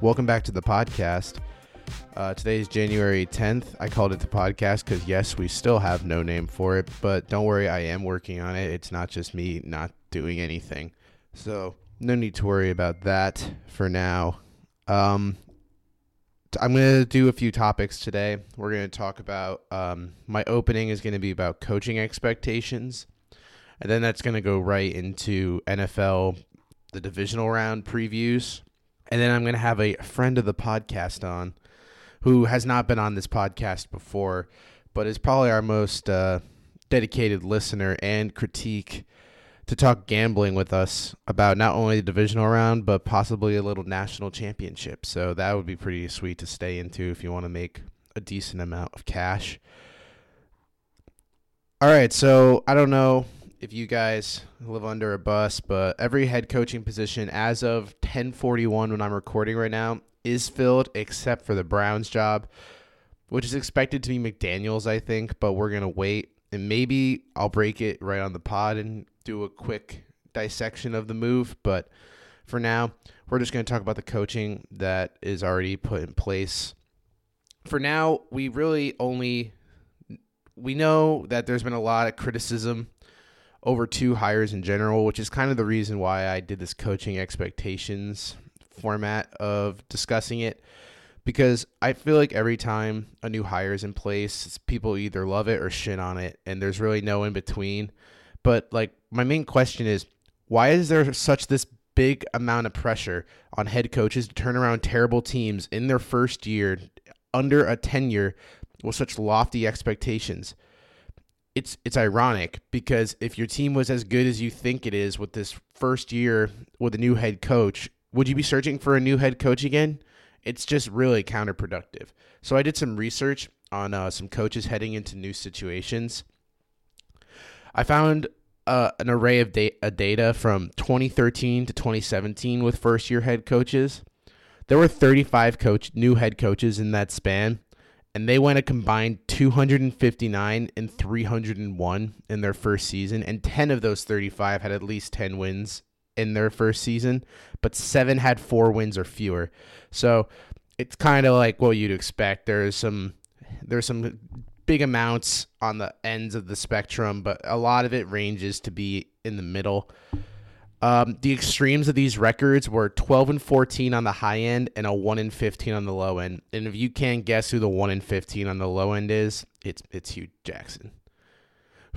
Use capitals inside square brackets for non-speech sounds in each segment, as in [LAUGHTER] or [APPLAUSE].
Welcome back to the podcast. Uh, today is January 10th. I called it the podcast because, yes, we still have no name for it, but don't worry, I am working on it. It's not just me not doing anything. So, no need to worry about that for now. Um, I'm going to do a few topics today. We're going to talk about um, my opening is going to be about coaching expectations. And then that's going to go right into NFL, the divisional round previews. And then I'm going to have a friend of the podcast on who has not been on this podcast before, but is probably our most uh, dedicated listener and critique to talk gambling with us about not only the divisional round, but possibly a little national championship. So that would be pretty sweet to stay into if you want to make a decent amount of cash. All right, so I don't know if you guys live under a bus, but every head coaching position as of 1041 when I'm recording right now is filled except for the Browns job, which is expected to be McDaniels, I think, but we're going to wait. And maybe I'll break it right on the pod and do a quick dissection of the move. But for now, we're just going to talk about the coaching that is already put in place. For now, we really only we know that there's been a lot of criticism over two hires in general, which is kind of the reason why I did this coaching expectations format of discussing it because I feel like every time a new hire is in place, people either love it or shit on it, and there's really no in between. But like my main question is, why is there such this big amount of pressure on head coaches to turn around terrible teams in their first year under a tenure with such lofty expectations? It's it's ironic because if your team was as good as you think it is with this first year with a new head coach, would you be searching for a new head coach again? It's just really counterproductive. So I did some research on uh, some coaches heading into new situations. I found uh, an array of da- data from 2013 to 2017 with first year head coaches. There were 35 coach new head coaches in that span, and they went a combined 259 and 301 in their first season, and 10 of those 35 had at least 10 wins in their first season, but seven had four wins or fewer. So it's kind of like what you'd expect. There's some there's some big amounts on the ends of the spectrum, but a lot of it ranges to be in the middle. Um, the extremes of these records were 12 and 14 on the high end and a 1 and 15 on the low end. And if you can't guess who the 1 and 15 on the low end is, it's it's Hue Jackson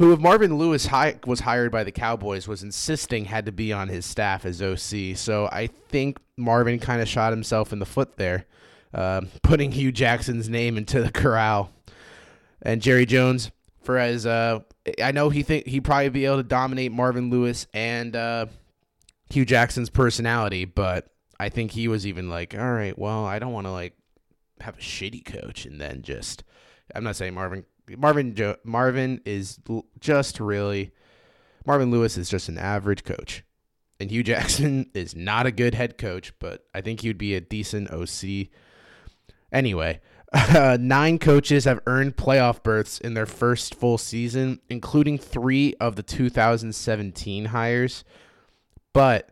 who, if Marvin Lewis hi- was hired by the Cowboys, was insisting had to be on his staff as OC. So I think Marvin kind of shot himself in the foot there, uh, [LAUGHS] putting Hue Jackson's name into the corral. And Jerry Jones, for as uh, I know, he think he probably be able to dominate Marvin Lewis and uh, Hue Jackson's personality, but I think he was even like, all right, well, I don't want to like have a shitty coach and then just. I'm not saying Marvin Marvin jo- Marvin is just really Marvin Lewis is just an average coach. And Hue [LAUGHS] Jackson is not a good head coach, but I think he'd be a decent OC. Anyway, uh, [LAUGHS] nine coaches have earned playoff berths in their first full season, including three of the 2017 hires. But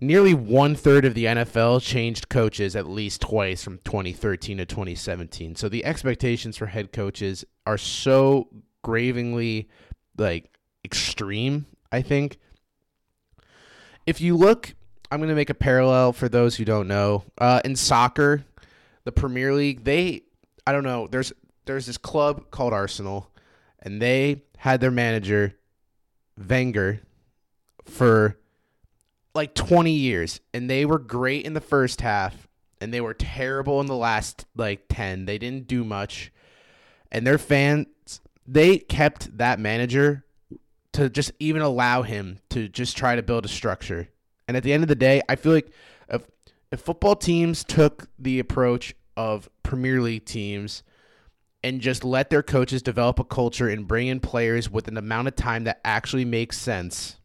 nearly one third of the NFL changed coaches at least twice from 2013 to 2017. So the expectations for head coaches are so gravingly like extreme, I think. If you look, I'm going to make a parallel for those who don't know. Uh, in soccer, the Premier League, they I don't know, there's there's this club called Arsenal and they had their manager Wenger for like 20 years and they were great in the first half and they were terrible in the last like 10. They didn't do much. And their fans they kept that manager to just even allow him to just try to build a structure. And at the end of the day, I feel like if if football teams took the approach of Premier League teams and just let their coaches develop a culture and bring in players with an amount of time that actually makes sense,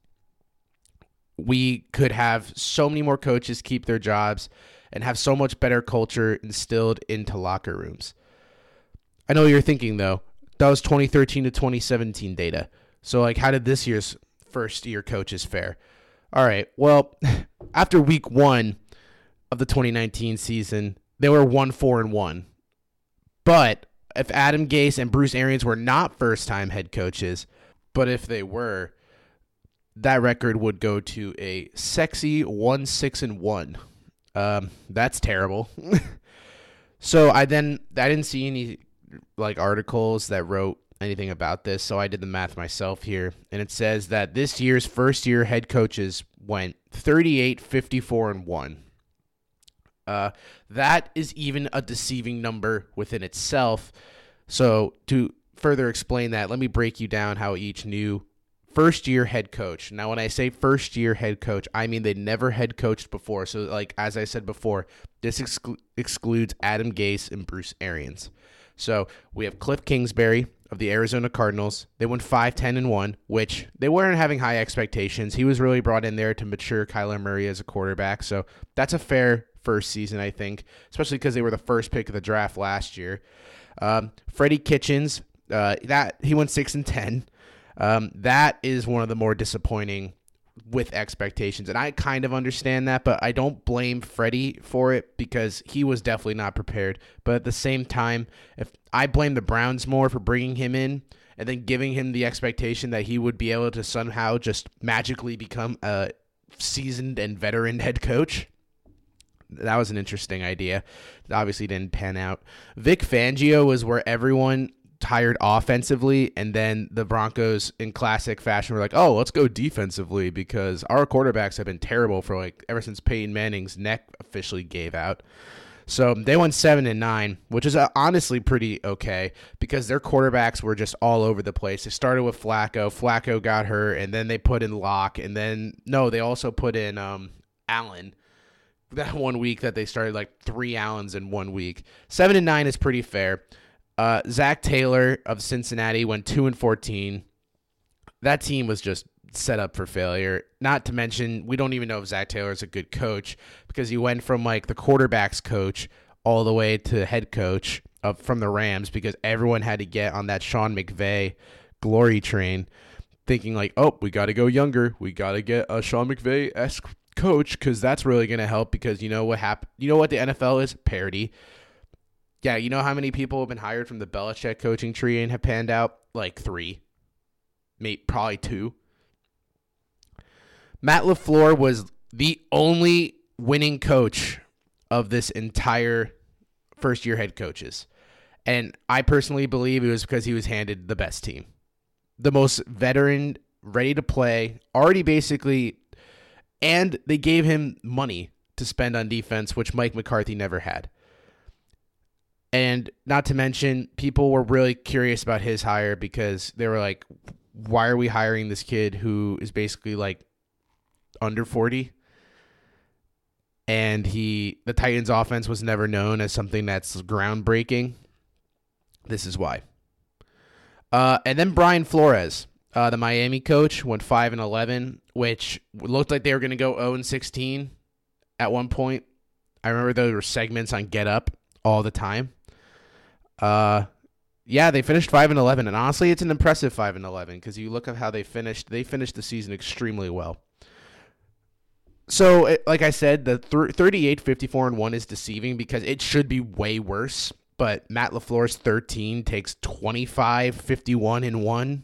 we could have so many more coaches keep their jobs and have so much better culture instilled into locker rooms. I know you're thinking though, that was 2013 to 2017 data. So like how did this year's first year coaches fare? All right. Well, [LAUGHS] after week 1, of the 2019 season, they were 1 4 and 1. But if Adam Gase and Bruce Arians were not first time head coaches, but if they were, that record would go to a sexy 1 6 and 1. Um, that's terrible. [LAUGHS] so I then I didn't see any like articles that wrote anything about this, so I did the math myself here, and it says that this year's first year head coaches went 38 54 and 1. Uh, that is even a deceiving number within itself. So, to further explain that, let me break you down how each new first year head coach. Now, when I say first year head coach, I mean they never head coached before. So, like as I said before, this exclu- excludes Adam Gase and Bruce Arians. So we have Cliff Kingsbury of the Arizona Cardinals. They went 5 10 and 1, which they weren't having high expectations. He was really brought in there to mature Kyler Murray as a quarterback. So that's a fair first season, I think, especially because they were the first pick of the draft last year. Um, Freddie Kitchens, uh, that he went 6 and 10. Um, that is one of the more disappointing with expectations. And I kind of understand that, but I don't blame Freddie for it because he was definitely not prepared. But at the same time, if I blame the Browns more for bringing him in and then giving him the expectation that he would be able to somehow just magically become a seasoned and veteran head coach. That was an interesting idea. It obviously didn't pan out. Vic Fangio was where everyone tired offensively, and then the Broncos, in classic fashion, were like, "Oh, let's go defensively because our quarterbacks have been terrible for like ever since Peyton Manning's neck officially gave out." So they won seven and nine, which is uh, honestly pretty okay because their quarterbacks were just all over the place. They started with Flacco, Flacco got hurt, and then they put in Lock, and then no, they also put in um, Allen. [LAUGHS] That one week that they started like three Allens in one week. Seven and nine is pretty fair. Uh, Zac Taylor of Cincinnati went two and fourteen. That team was just set up for failure. Not to mention, we don't even know if Zac Taylor is a good coach because he went from like the quarterbacks coach all the way to head coach of from the Rams because everyone had to get on that Sean McVay glory train, thinking like, oh, we got to go younger. We got to get a Sean McVay esque coach because that's really going to help. Because you know what happened? You know what the NFL is parity yeah, you know how many people have been hired from the Belichick coaching tree and have panned out? Like three, maybe probably two. Matt LaFleur was the only winning coach of this entire first year head coaches. And I personally believe it was because he was handed the best team. The most veteran, ready to play, already basically, and they gave him money to spend on defense, which Mike McCarthy never had. And not to mention, people were really curious about his hire because they were like, why are we hiring this kid who is basically like under 40? And he, the Titans offense was never known as something that's groundbreaking. This is why. Uh, and then Brian Flores, uh, the Miami coach, went 5 and 11, which looked like they were going to go 0 and 16 at one point. I remember there were segments on Get Up all the time. Uh, yeah, they finished five and eleven, and honestly, it's an impressive five and eleven because you look at how they finished. They finished the season extremely well. So, it, like I said, the th- 38 54 and 1 is deceiving because it should be way worse. But Matt LaFleur's 13 takes 25 51 and 1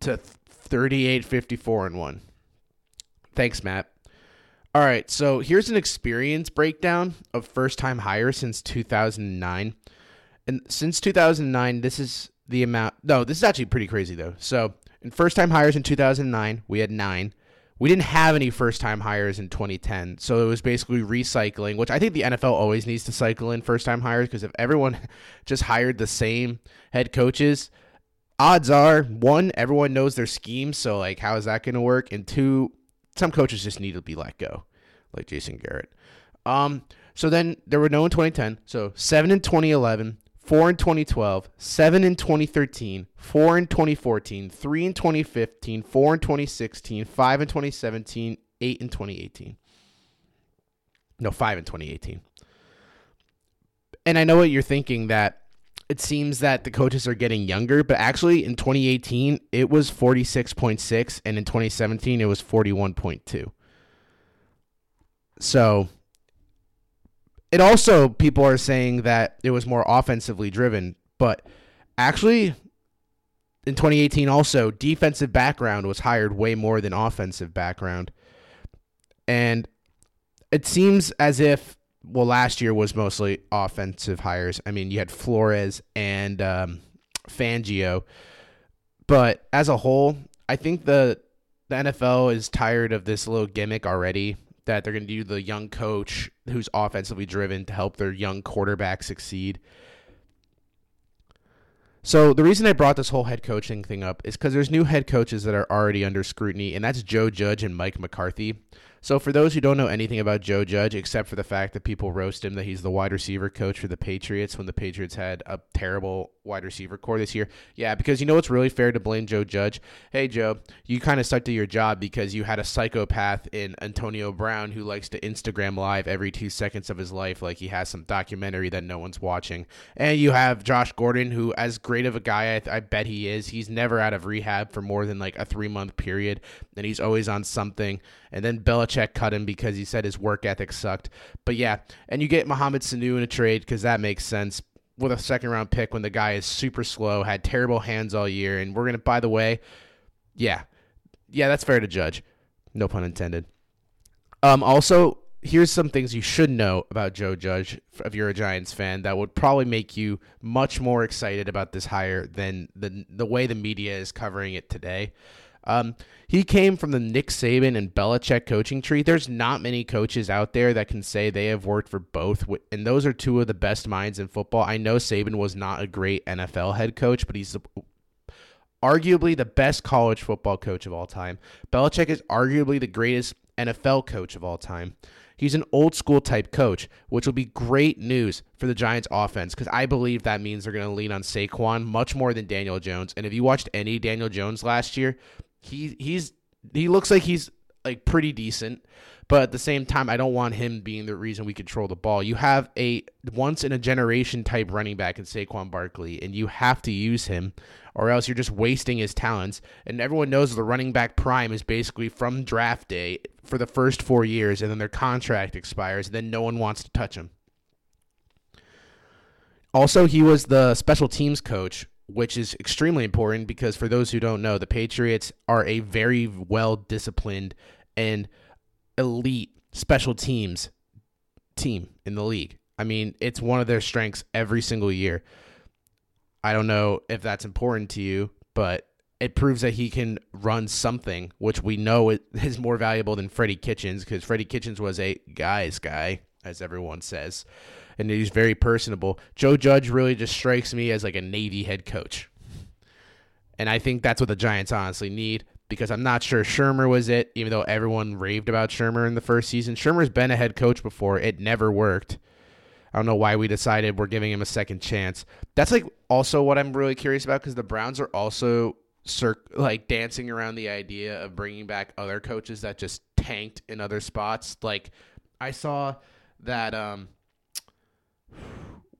to 38 54 and 1. Thanks, Matt. All right, so here's an experience breakdown of first time hires since 2009. And since 2009, this is the amount. No, this is actually pretty crazy, though. So, in first time hires in 2009, we had nine. We didn't have any first time hires in 2010. So, it was basically recycling, which I think the NFL always needs to cycle in first time hires because if everyone [LAUGHS] just hired the same head coaches, odds are one, everyone knows their scheme. So, like, how is that going to work? And two, some coaches just need to be let go, like Jason Garrett. Um, so then there were no in 2010. So seven in 2011, four in 2012, seven in 2013, four in 2014, three in 2015, four in 2016, five in 2017, eight in 2018. No, five in 2018. And I know what you're thinking that it seems that the coaches are getting younger, but actually in 2018 it was 46.6 and in 2017 it was 41.2. So it also people are saying that it was more offensively driven, but actually in 2018 also defensive background was hired way more than offensive background. And it seems as if well last year was mostly offensive hires. I mean, you had Flores and um, Fangio, but as a whole, I think the the NFL is tired of this little gimmick already that they're going to do the young coach who's offensively driven to help their young quarterback succeed. So the reason I brought this whole head coaching thing up is because there's new head coaches that are already under scrutiny, and that's Joe Judge and Mike McCarthy. So, for those who don't know anything about Joe Judge, except for the fact that people roast him that he's the wide receiver coach for the Patriots when the Patriots had a terrible wide receiver core this year, yeah, because you know it's really fair to blame Joe Judge. Hey, Joe, you kind of stuck to your job because you had a psychopath in Antonio Brown who likes to Instagram live every two seconds of his life, like he has some documentary that no one's watching. And you have Josh Gordon, who, as great of a guy I, I bet he is, he's never out of rehab for more than like a three month period, and he's always on something. And then Belichick cut him because he said his work ethic sucked. But yeah, and you get Mohamed Sanu in a trade because that makes sense with a second round pick when the guy is super slow, had terrible hands all year. And we're to, by the way, yeah, yeah, that's fair to judge. No pun intended. Um, also, here's some things you should know about Joe Judge if you're a Giants fan that would probably make you much more excited about this hire than the the way the media is covering it today. Um, he came from the Nick Saban and Belichick coaching tree. There's not many coaches out there that can say they have worked for both, and those are two of the best minds in football. I know Saban was not a great NFL head coach, but he's arguably the best college football coach of all time. Belichick is arguably the greatest NFL coach of all time. He's an old school type coach, which will be great news for the Giants offense because I believe that means they're going to lean on Saquon much more than Daniel Jones. And if you watched any Daniel Jones last year, he he's he looks like he's like pretty decent, but at the same time, I don't want him being the reason we control the ball. You have a once in a generation type running back in Saquon Barkley, and you have to use him, or else you're just wasting his talents. And everyone knows the running back prime is basically from draft day for the first four years, and then their contract expires, and then no one wants to touch him. Also, he was the special teams coach which is extremely important because for those who don't know, the Patriots are a very well disciplined and elite special teams team in the league. I mean, it's one of their strengths every single year. I don't know if that's important to you, but it proves that he can run something, which we know is more valuable than Freddie Kitchens because Freddie Kitchens was a guy's guy, as everyone says and he's very personable. Joe Judge really just strikes me as like a Navy head coach. And I think that's what the Giants honestly need because I'm not sure Shurmur was it, even though everyone raved about Shurmur in the first season. Shurmur's been a head coach before, it never worked. I don't know why we decided we're giving him a second chance. That's like also what I'm really curious about because the Browns are also cir- like dancing around the idea of bringing back other coaches that just tanked in other spots. Like I saw that um, [SIGHS]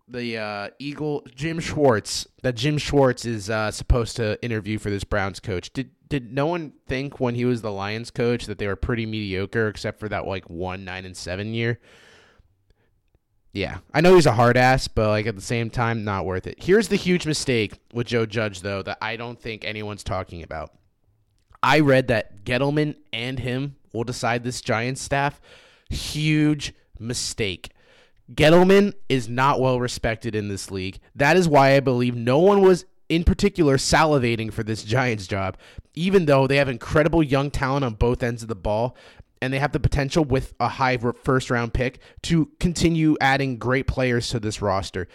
the uh, Eagle Jim Schwartz that Jim Schwartz is uh, supposed to interview for this Browns coach. Did did no one think when he was the Lions coach that they were pretty mediocre except for that like one nine and seven year? Yeah, I know he's a hard ass, but like at the same time, not worth it. Here's the huge mistake with Joe Judge though that I don't think anyone's talking about. I read that Gettleman and him will decide this Giants staff. Huge mistake. Gettleman is not well respected in this league. That is why I believe no one was in particular salivating for this Giants job, even though they have incredible young talent on both ends of the ball and they have the potential with a high first round pick to continue adding great players to this roster.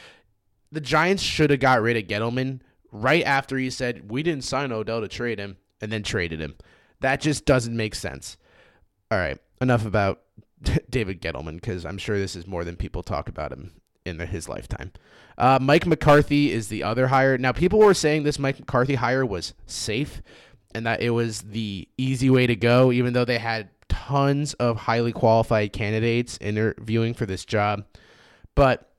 The Giants should have got rid of Gettleman right after he said, We didn't sign Odell to trade him, and then traded him. That just doesn't make sense. All right, enough about [LAUGHS] David Gettleman because I'm sure this is more than people talk about him in his lifetime. Uh, Mike McCarthy is the other hire. Now, people were saying this Mike McCarthy hire was safe and that it was the easy way to go, even though they had tons of highly qualified candidates interviewing for this job. But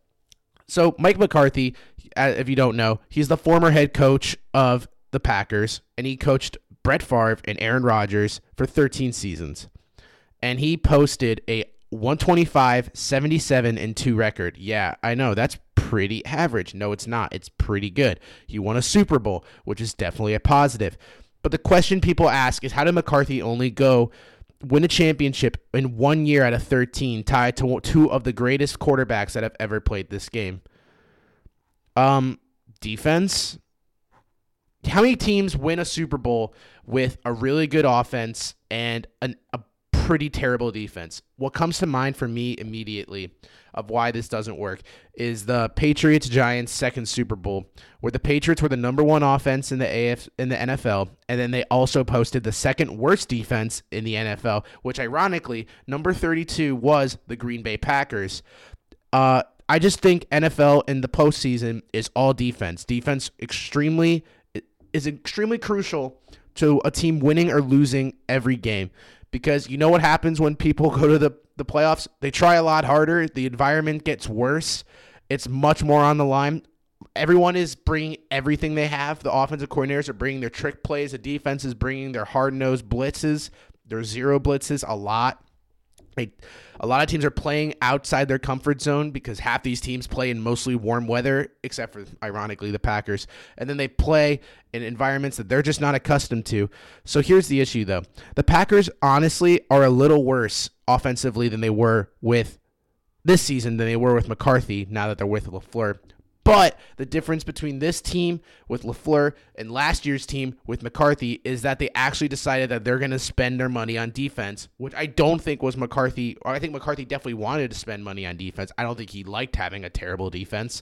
so, Mike McCarthy, uh, if you don't know, he's the former head coach of the Packers, and he coached Brett Favre and Aaron Rodgers for 13 seasons and he posted a 125, 77, and 2 record. Yeah, I know. That's pretty average. No, it's not. It's pretty good. You won a Super Bowl, which is definitely a positive. But the question people ask is how did McCarthy only go win a championship in one year out of 13, tied to two of the greatest quarterbacks that have ever played this game? Um, defense. How many teams win a Super Bowl with a really good offense and an, a pretty terrible defense. What comes to mind for me immediately of why this doesn't work is the Patriots Giants second Super Bowl, where the Patriots were the number one offense in the AF in the NFL, and then they also posted the second worst defense in the NFL, which ironically number 32 was the Green Bay Packers. Uh, I just think NFL in the postseason is all defense. Defense extremely is extremely crucial to a team winning or losing every game because you know what happens when people [LAUGHS] go to the, the playoffs? They try a lot harder. The environment gets worse. It's much more on the line. Everyone is bringing everything they have. The offensive coordinators are bringing their trick plays. The defense is bringing their hard nosed blitzes, their zero blitzes a lot. Like, a lot of teams are playing outside their comfort zone because half these teams play in mostly warm weather, except for ironically the Packers. And then they play in environments that they're just not accustomed to. So here's the issue though. The Packers honestly are a little worse offensively than they were with this season than they were with McCarthy now that they're with LaFleur. But the difference between this team with LaFleur and last year's team with McCarthy is that they actually decided that they're going to spend their money on defense, which I don't think was McCarthy, or I think McCarthy definitely wanted to spend money on defense. I don't think he liked having a terrible defense.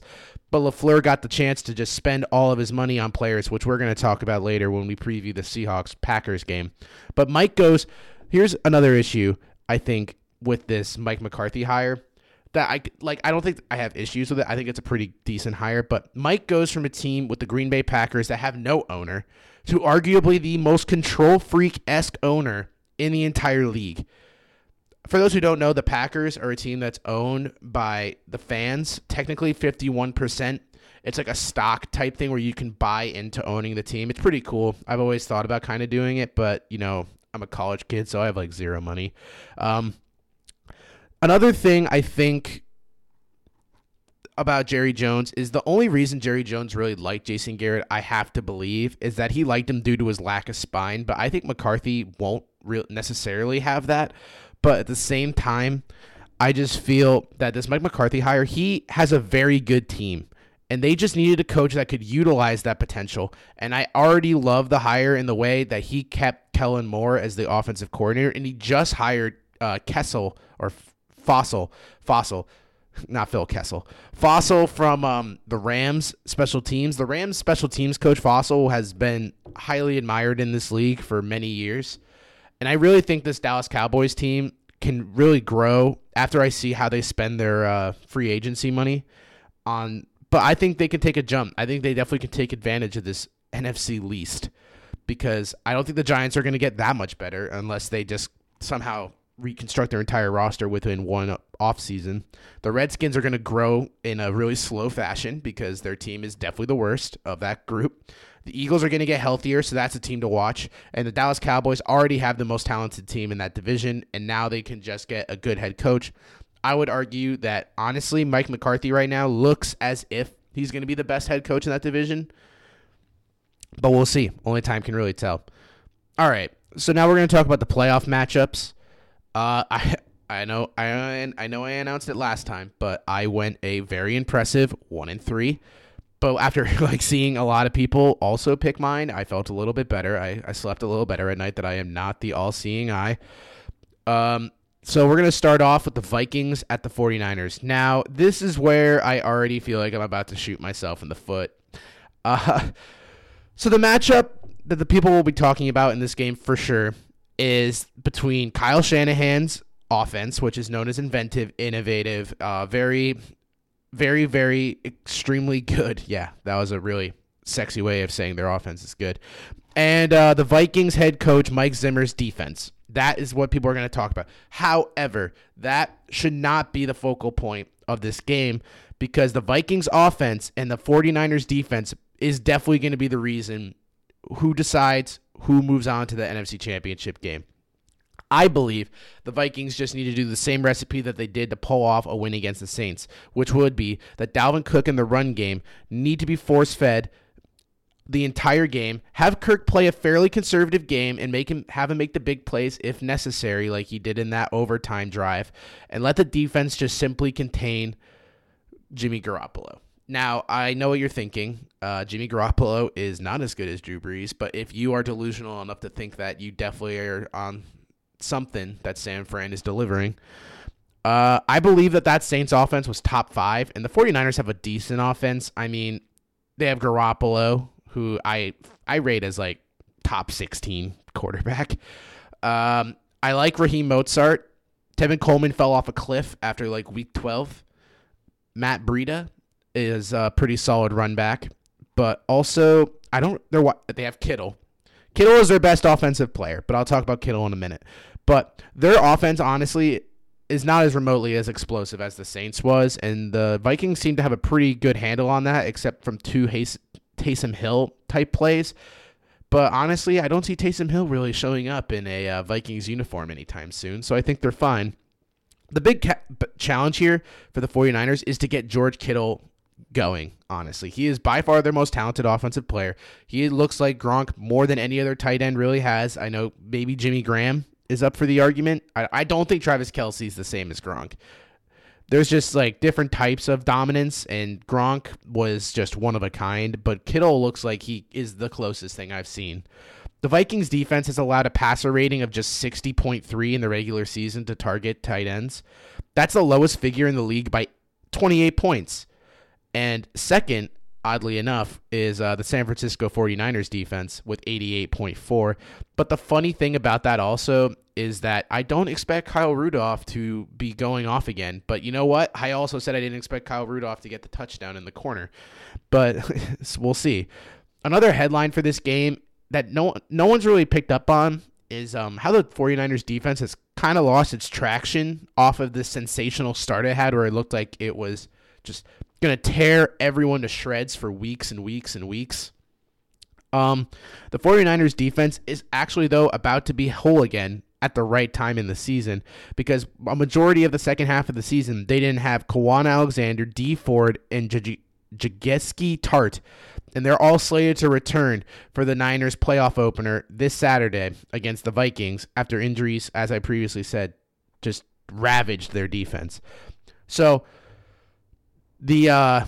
But LaFleur got the chance to just spend all of his money on players, which we're going to talk about later when we preview the Seahawks Packers game. But Mike goes, here's another issue, I think, with this Mike McCarthy hire that I like. I don't think I have issues with it. I think it's a pretty decent hire. But Mike goes from a team with the Green Bay Packers that have no owner to arguably the most control freak esque owner in the entire league. For those who don't know, the Packers are a team that's owned by the fans, technically 51%. It's like a stock type thing where you can buy into owning the team. It's pretty cool. I've always thought about kind of doing it, but you know, I'm a college kid, so I have like zero money. Um, Another thing I think about Jerry Jones is the only reason Jerry Jones really liked Jason Garrett, I have to believe, is that he liked him due to his lack of spine. But I think McCarthy won't re- necessarily have that. But at the same time, I just feel that this Mike McCarthy hire, he has a very good team. And they just needed a coach that could utilize that potential. And I already love the hire in the way that he kept Kellen Moore as the offensive coordinator. And he just hired uh, Kessel or Fassel, Fossil, not Phil Kessel, Fossil from um, the Rams special teams. The Rams special teams coach Fossil has been highly admired in this league for many years, and I really think this Dallas Cowboys team can really grow after I see how they spend their uh, free agency money on. But I think they can take a jump. I think they definitely can take advantage of this NFC least because I don't think the Giants are going to get that much better unless they just somehow reconstruct their entire roster within one off season. The Redskins are going to grow in a really slow fashion because their team is definitely the worst of that group. The Eagles are going to get healthier, so that's a team to watch. And the Dallas Cowboys already have the most talented team in that division, and now they can just get a good head coach. I would argue that honestly, Mike McCarthy right now looks as if he's going to be the best head coach in that division. But we'll see. Only time can really tell. All right. So now we're going to talk about the playoff matchups. Uh, [LAUGHS] I I know I I know I announced it last time, but I went a very impressive one in three. But after [LAUGHS] like seeing a lot of people also pick mine, I felt a little bit better. I, I slept a little better at night that I am not the all seeing eye. Um, so we're going to start off with the Vikings at the 49ers. Now, this is where I already feel like I'm about to shoot myself in the foot. Uh, [LAUGHS] so the matchup that the people will be talking about in this game for sure is between Kyle Shanahan's offense, which is known as inventive, innovative, uh, very, very, very extremely good. [LAUGHS] Yeah, that was a really sexy way of saying their offense is good. And uh, the Vikings head coach Mike Zimmer's defense. That is what people are going to talk about. However, that should not be the focal point of this game because the Vikings offense and the 49ers defense is definitely going to be the reason who decides who moves on to the NFC Championship game. I believe the Vikings just need to do the same recipe that they did to pull off a win against the Saints, which would be that Dalvin Cook and the run game need to be force fed the entire game. Have Kirk play a fairly conservative game and make him have him make the big plays if necessary, like he did in that overtime drive, and let the defense just simply contain Jimmy Garoppolo. Now, I know what you're thinking. Uh, Jimmy Garoppolo is not as good as Drew Brees, but if you are delusional enough to think that, you definitely are on something that San Fran is delivering. Uh, I believe that that Saints offense was top five, and the 49ers have a decent offense. I mean, they have Garoppolo, who I I rate as like top 16 quarterback. Um, I like Raheem Mostert. Tevin Coleman fell off a cliff after like week 12. Matt Breida is a pretty solid run back, but also I don't. They're they have Kittle. Kittle is their best offensive player, but I'll talk about Kittle in a minute. But their offense, honestly, is not as remotely as explosive as the Saints was, and the Vikings seem to have a pretty good handle on that, except from two Taysom Hill type plays. But honestly, I don't see Taysom Hill really showing up in a uh, Vikings uniform anytime soon, so I think they're fine. The big ca- challenge here for the 49ers is to get George Kittle going, honestly. He is by far their most talented offensive player. He looks like Gronk more than any other tight end really has. I know maybe Jimmy Graham is up for the argument. I, I don't think Travis Kelce is the same as Gronk. There's just like different types of dominance, and Gronk was just one of a kind, but Kittle looks like he is the closest thing I've seen. The Vikings defense has allowed a passer rating of just 60.3 in the regular season to target tight ends. That's the lowest figure in the league by 28 points. And second, oddly enough, is uh, the San Francisco 49ers defense with 88.4. But the funny thing about that also is that I don't expect Kyle Rudolph to be going off again. But you know what? I also said I didn't expect Kyle Rudolph to get the touchdown in the corner. But [LAUGHS] we'll see. Another headline for this game that no no one's really picked up on is um, how the 49ers defense has kind of lost its traction off of this sensational start it had where it looked like it was just going to tear everyone to shreds for weeks and weeks and weeks. Um, the 49ers defense is actually, though, about to be whole again at the right time in the season because a majority of the second half of the season, they didn't have Kwon Alexander, Dee Ford, and Jaquiski Tartt. And they're all slated to return for the Niners playoff opener this Saturday against the Vikings after injuries, as I previously said, just ravaged their defense. So the uh,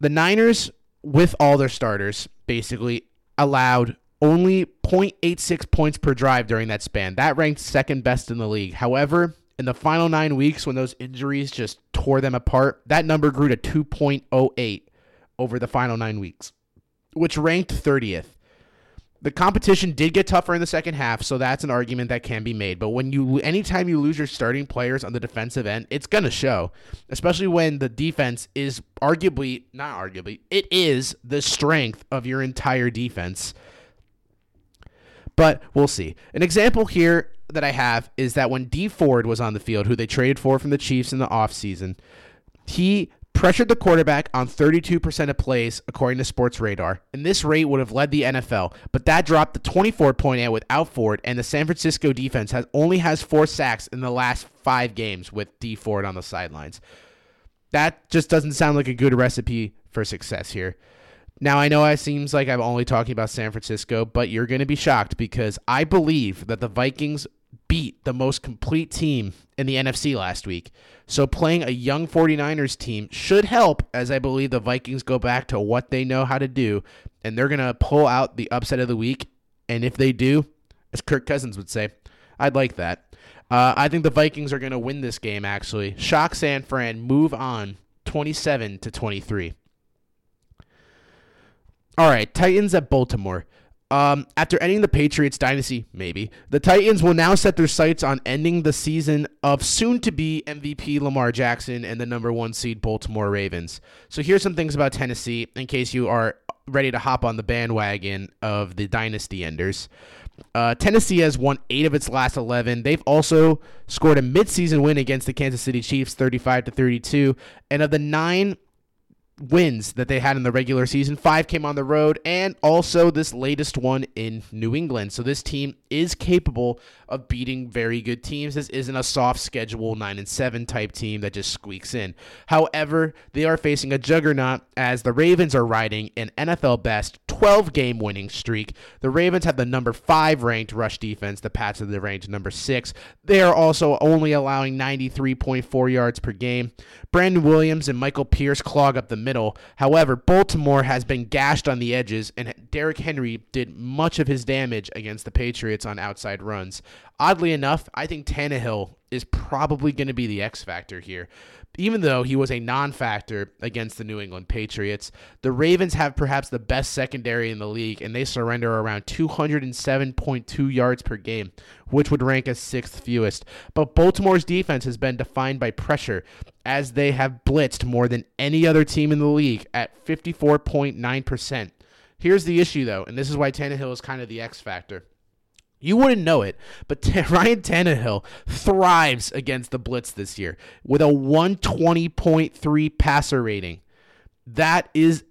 the Niners with all their starters basically allowed only 0.86 points per drive during that span. That ranked second best in the league. However, in the final nine weeks, when those injuries just tore them apart, that number grew to 2.08 over the final nine weeks, which ranked 30th the competition did get tougher in the second half, so that's an argument that can be made. But when you anytime you lose your starting players on the defensive end, it's going to show, especially when the defense is arguably not arguably, it is the strength of your entire defense. But we'll see. An example here that I have is that when Dee Ford was on the field, who they traded for from the Chiefs in the offseason, he pressured the quarterback on 32% of plays, according to Sports Radar, and this rate would have led the NFL, but that dropped to 24.8 without Ford, and the San Francisco defense has only has four sacks in the last five games with Dee Ford on the sidelines. That just doesn't sound like a good recipe for success here. Now, I know it seems like I'm only talking about San Francisco, but you're going to be shocked because I believe that the Vikings beat the most complete team in the NFC last week. So playing a young 49ers team should help as I believe the Vikings go back to what they know how to do and they're going to pull out the upset of the week. And if they do, as Kirk Cousins would say, I'd like that. Uh, I think the Vikings are going to win this game actually. Shock San Fran, move on 27 to 23. All right, Titans at Baltimore. Um, after ending the Patriots dynasty, maybe, the Titans will now set their sights on ending the season of soon to be MVP Lamar Jackson and the number one seed Baltimore Ravens. So here's some things about Tennessee in case you are ready to hop on the bandwagon of the dynasty enders. Uh, Tennessee has won eight of its last 11. They've also scored a midseason win against the Kansas City Chiefs, 35 to 32. And of the nine wins that they had in the regular season. Five came on the road, and also this latest one in New England. So this team is capable of beating very good teams. This isn't a soft schedule nine and seven type team that just squeaks in. However, they are facing a juggernaut as the Ravens are riding an NFL best 12 game winning streak. The Ravens have the number five ranked rush defense. The Pats are the ranked number six. They are also only allowing 93.4 yards per game. Brandon Williams and Michael Pierce clog up the middle. However, Baltimore has been gashed on the edges, and Derrick Henry did much of his damage against the Patriots on outside runs. Oddly enough, I think Tannehill is probably going to be the X factor here. Even though he was a non factor against the New England Patriots, the Ravens have perhaps the best secondary in the league, and they surrender around 207.2 yards per game, which would rank as sixth fewest. But Baltimore's defense has been defined by pressure, as they have blitzed more than any other team in the league at 54.9%. Here's the issue, though, and this is why Tannehill is kind of the X factor. You wouldn't know it, but T- [LAUGHS] Ryan Tannehill thrives against the blitz this year with a 120.3 passer rating. That is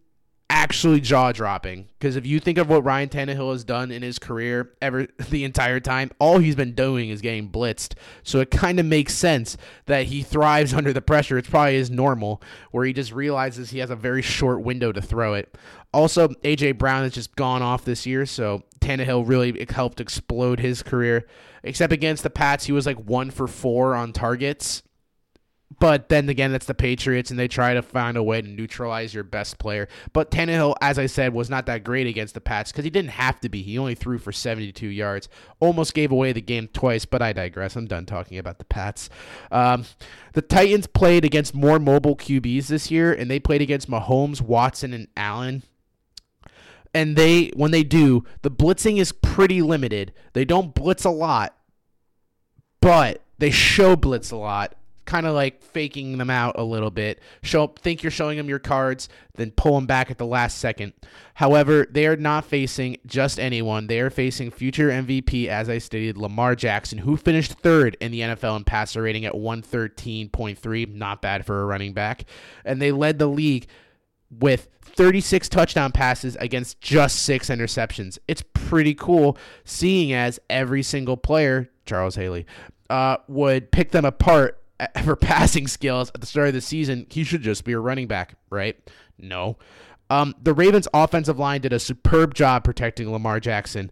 actually jaw dropping because if you think of what Ryan Tannehill has done in his career ever [LAUGHS] the entire time, all he's been doing is getting blitzed. So it kind of makes sense that he thrives [LAUGHS] under the pressure. It's probably his normal where he just realizes he has a very short window to throw it. Also, AJ Brown has just gone off this year, so Tannehill really helped explode his career. Except against the Pats, he was like one for four on targets. But then again, that's the Patriots, and they try to find a way to neutralize your best player. But Tannehill, as I said, was not that great against the Pats because he didn't have to be. He only threw for 72 yards, almost gave away the game twice. But I digress. I'm done talking about the Pats. Um, the Titans played against more mobile QBs this year, and they played against Mahomes, Watson, and Allen and they when they do, the blitzing is pretty limited. They don't blitz a lot, but they show blitz a lot. Kind of like faking them out a little bit. Show think you're showing them your cards, then pull them back at the last second. However, they are not facing just anyone. They are facing future MVP, as I stated, Lamar Jackson, who finished third in the NFL in passer rating at 113.3. Not bad for a running back. And they led the league with 36 touchdown passes against just six interceptions. It's pretty cool seeing as every single player, Charles Haley, uh, would pick them apart [LAUGHS] for passing skills at the start of the season. He should just be a running back, right? No. Um, the Ravens' offensive line did a superb job protecting Lamar Jackson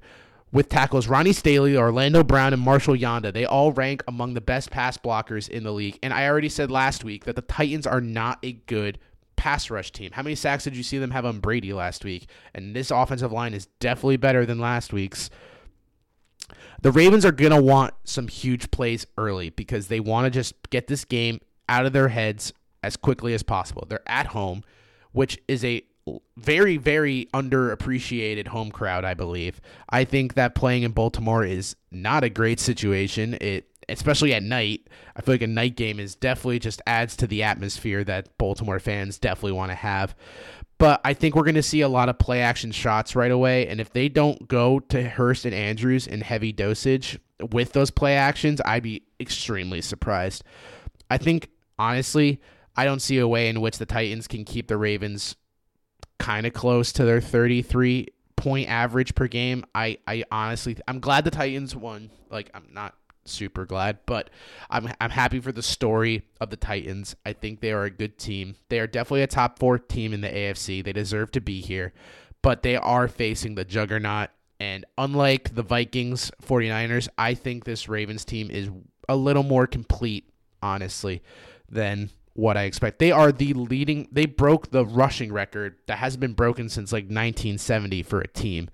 with tackles Ronnie Stanley, Orlando Brown, and Marshall Yanda. They all rank among the best pass blockers in the league. And I already said last week that the Titans are not a good pass rush team. How many sacks did you see them have on Brady last week? And this offensive line is definitely better than last week's. The Ravens are going to want some huge plays early because they want to just get this game out of their heads as quickly as possible. They're at home, which is a very, very underappreciated home crowd, I believe. I think that playing in Baltimore is not a great situation. It especially at night. I feel like a night game is definitely just adds to the atmosphere that Baltimore fans definitely want to have. But I think we're going to see a lot of play action shots right away. And if they don't go to Hurst and Andrews in heavy dosage with those play actions, I'd be extremely surprised. I think, honestly, I don't see a way in which the Titans can keep the Ravens kind of close to their 33 point average per game. I, I honestly, I'm glad the Titans won. Like, I'm not super glad. But I'm I'm happy for the story of the Titans. I think they are a good team. They are definitely a top four team in the AFC. They deserve to be here, but they are facing the juggernaut. And unlike the Vikings, 49ers, I think this Ravens team is a little more complete, honestly, than what I expect. They are the leading. They broke the rushing record that hasn't been broken since like 1970 for a team.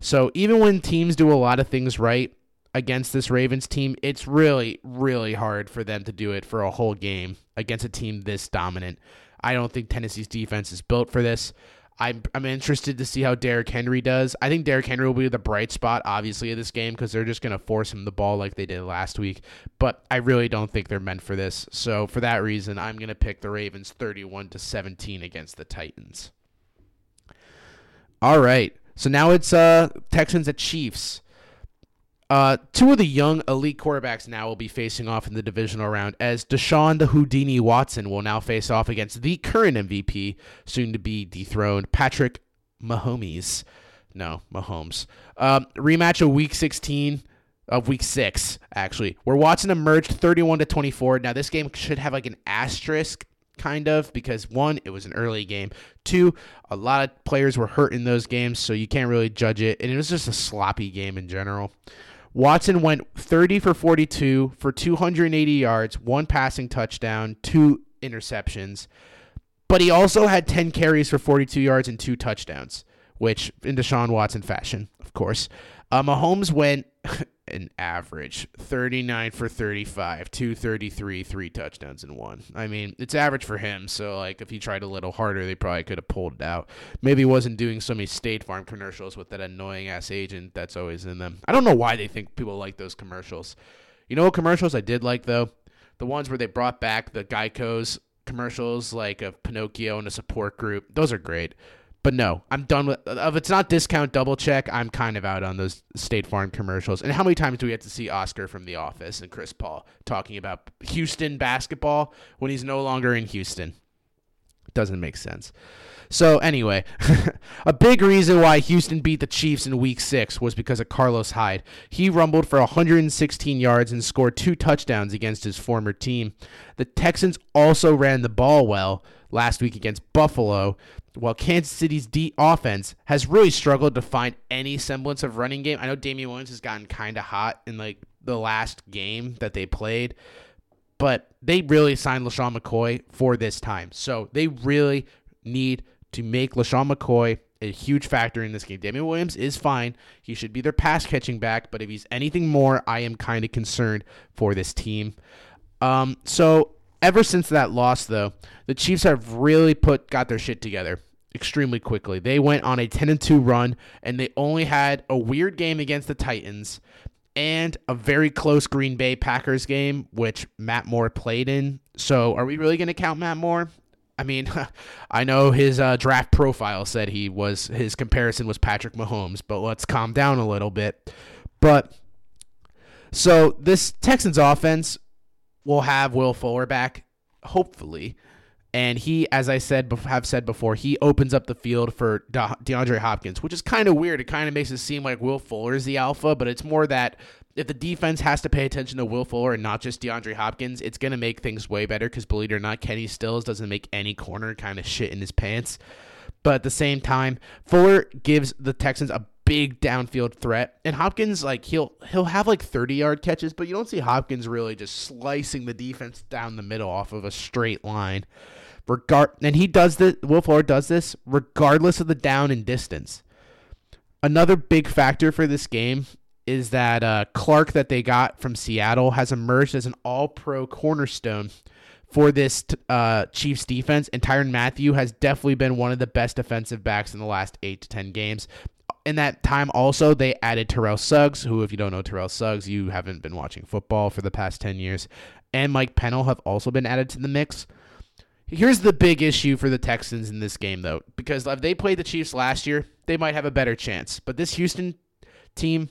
So even when teams do a lot of things right, against this Ravens team, it's really, really hard for them to do it for a whole game against a team this dominant. I don't think Tennessee's defense is built for this. I'm, I'm interested to see how Derrick Henry does. I think Derrick Henry will be the bright spot, obviously, of this game because they're just going to force him the ball like they did last week. But I really don't think they're meant for this. So for that reason, I'm going to pick the Ravens 31 to 17 against the Titans. All right. So now it's uh, Texans at Chiefs. Uh, two of the young elite quarterbacks now will be facing off in the divisional round as Deshaun the Houdini Watson will now face off against the current MVP, soon to be dethroned, Patrick Mahomes. No, Mahomes. Um, rematch of Week 16 of Week Six. Actually, where Watson emerged 31 to 24. Now this game should have like an asterisk kind of because one, it was an early game. Two, a lot of players were hurt in those games, so you can't really judge it. And it was just a sloppy game in general. Watson went 30 for 42 for 280 yards, one passing touchdown, two interceptions. But he also had 10 carries for 42 yards and two touchdowns, which in Deshaun Watson fashion, of course. Uh, Mahomes went [LAUGHS] an average 39 for 35, 233, three touchdowns and one. I mean, it's average for him. So, like, if he tried a little harder, they probably could have pulled it out. Maybe he wasn't doing so many State Farm commercials with that annoying ass agent that's always in them. I don't know why they think people like those commercials. You know what commercials I did like, though? The ones where they brought back the Geico's commercials, like of Pinocchio and a support group. Those are great. But no, I'm done with. If it's not discount double check, I'm kind of out on those State Farm commercials. And how many times do we have to see Oscar from The Office and Chris Paul talking about Houston basketball when he's no longer in Houston? Doesn't make sense. So anyway, [LAUGHS] a big reason why Houston beat the Chiefs in Week Six was because of Carlos Hyde. He rumbled for 116 yards and scored two touchdowns against his former team. The Texans also ran the ball well last week against Buffalo, while Kansas City's D offense has really struggled to find any semblance of running game. I know Damien Williams has gotten kind of hot in like the last game that they played, but they really signed LeSean McCoy for this time. So they really need to make LeSean McCoy a huge factor in this game. Damien Williams is fine. He should be their pass catching back, but if he's anything more, I am kind of concerned for this team. Um, so ever since that loss, though, the Chiefs have really put got their shit together extremely quickly. They went on a 10 and 2 run and they only had a weird game against the Titans and a very close Green Bay Packers game which Matt Moore played in. So, are we really going to count Matt Moore? I mean, [LAUGHS] I know his uh, draft profile said he was his comparison was Patrick Mahomes, but let's calm down a little bit. But so this Texans offense will have Will Fuller back, hopefully. And he, as I said, have said before, he opens up the field for DeAndre Hopkins, which is kind of weird. It kind of makes it seem like Will Fuller is the alpha, but it's more that if the defense has to pay attention to Will Fuller and not just DeAndre Hopkins, it's going to make things way better because, believe it or not, Kenny Stills doesn't make any corner kind of shit in his pants. But at the same time, Fuller gives the Texans a big downfield threat. And Hopkins, like he'll he'll have like 30 yard catches, but you don't see Hopkins really just slicing the defense down the middle off of a straight line. Regard and he does this. Will Fuller does this regardless of the down and distance. Another big factor for this game is that uh, Clark that they got from Seattle has emerged as an All Pro cornerstone for this uh, Chiefs defense, and Tyrann Mathieu has definitely been one of the best defensive backs in the last eight to ten games in that time also they added Terrell Suggs, who if you don't know Terrell Suggs, you haven't been watching football for the past 10 years, and Mike Pennel have also been added to the mix. Here's the big issue for the Texans in this game though, because if they played the Chiefs last year, they might have a better chance. But this Houston team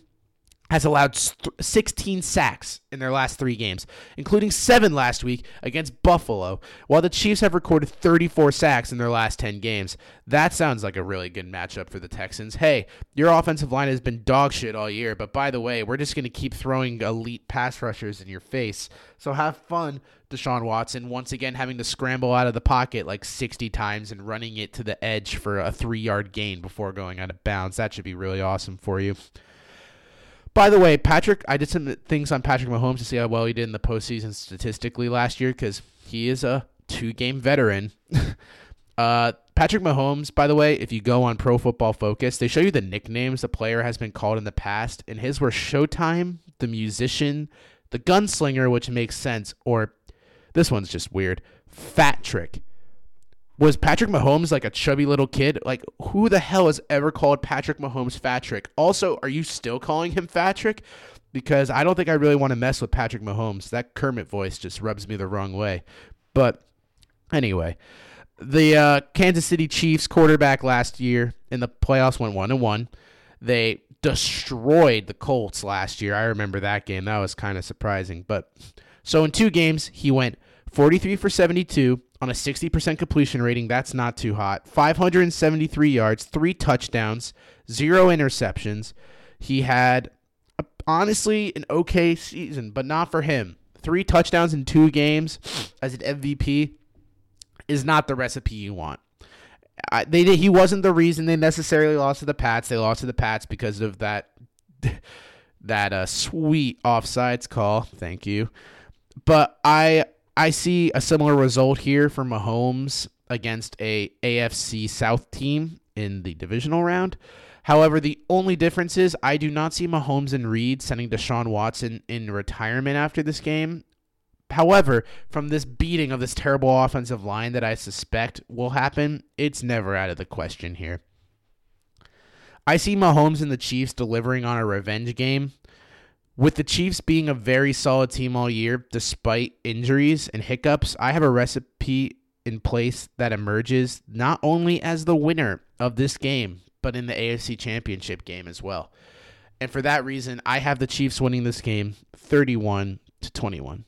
has allowed 16 sacks in their last three games, including seven last week against Buffalo, while the Chiefs have recorded 34 sacks in their last 10 games. That sounds like a really good matchup for the Texans. Hey, your offensive line has been dog shit all year, but by the way, we're just going to keep throwing elite pass rushers in your face. So have fun, Deshaun Watson, once again having to scramble out of the pocket like 60 times and running it to the edge for a three yard gain before going out of bounds. That should be really awesome for you. By the way, Patrick, I did some things on Patrick Mahomes to see how well he did in the postseason statistically last year because he is a two game veteran. [LAUGHS] uh, Patrick Mahomes, by the way, if you go on Pro Football Focus, they show you the nicknames the player has been called in the past, and his were Showtime, the musician, the gunslinger, which makes sense, or this one's just weird, Fat Trick was Patrick Mahomes like a chubby little kid? Like, who the hell has ever called Patrick Mahomes Fatrick? Also, are you still calling him Fatrick? Because I don't think I really want to mess with Patrick Mahomes. That Kermit voice just rubs me the wrong way. But anyway, the uh, Kansas City Chiefs quarterback last year in the playoffs went one and one. They destroyed the Colts last year. I remember that game. That was kind of surprising. But so in two games, he went 43 for 72 on a 60% completion rating. That's not too hot. 573 yards, three touchdowns, zero interceptions. He had honestly an okay season, but not for him. Three touchdowns in two games [SNIFFS] as an MVP is not the recipe you want. I, they he wasn't the reason they necessarily lost to the Pats. They lost to the Pats because of that [LAUGHS] that uh, sweet offsides call. Thank you. But I I see a similar result here for Mahomes against a AFC South team in the divisional round. However, the only difference is I do not see Mahomes and Reid sending Deshaun Watson in retirement after this game. However, from this beating of this terrible offensive line that I suspect will happen, it's never out of the question here. I see Mahomes and the Chiefs delivering on a revenge game. With the Chiefs being a very solid team all year, despite injuries and hiccups, I have a recipe in place that emerges not only as the winner of this game, but in the AFC Championship game as well. And for that reason, I have the Chiefs winning this game 31 to 21.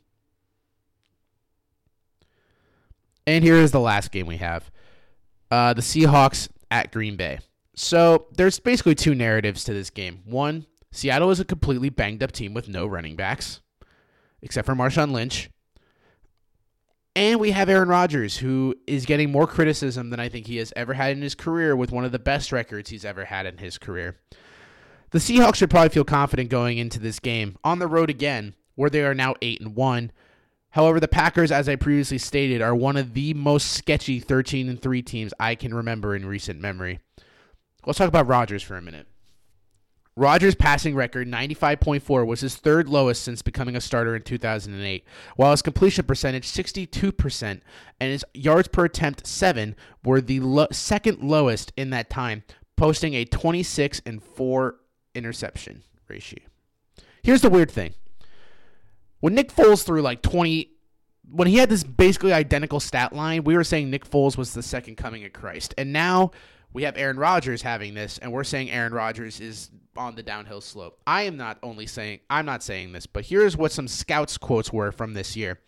And here is the last game we have uh, the Seahawks at Green Bay. So there's basically two narratives to this game. One, Seattle is a completely banged up team with no running backs, except for Marshawn Lynch. And we have Aaron Rodgers, who is getting more criticism than I think he has ever had in his career with one of the best records he's ever had in his career. The Seahawks should probably feel confident going into this game on the road again, where they are now 8 and 1 However, the Packers, as I previously stated, are one of the most sketchy 13 and 3 teams I can remember in recent memory. Let's talk about Rodgers for a minute. Rodgers' passing record, 95.4, was his third lowest since becoming a starter in 2008, while his completion percentage, 62%, and his yards per attempt, 7, were the lo- second lowest in that time, posting a 26 and 4 interception ratio. Here's the weird thing when Nick Foles threw like 20 when he had this basically identical stat line, we were saying Nick Foles was the second coming of Christ. And now we have Aaron Rodgers having this and we're saying Aaron Rodgers is on the downhill slope. I am not only saying I'm not saying this, but here's what some scouts quotes were from this year.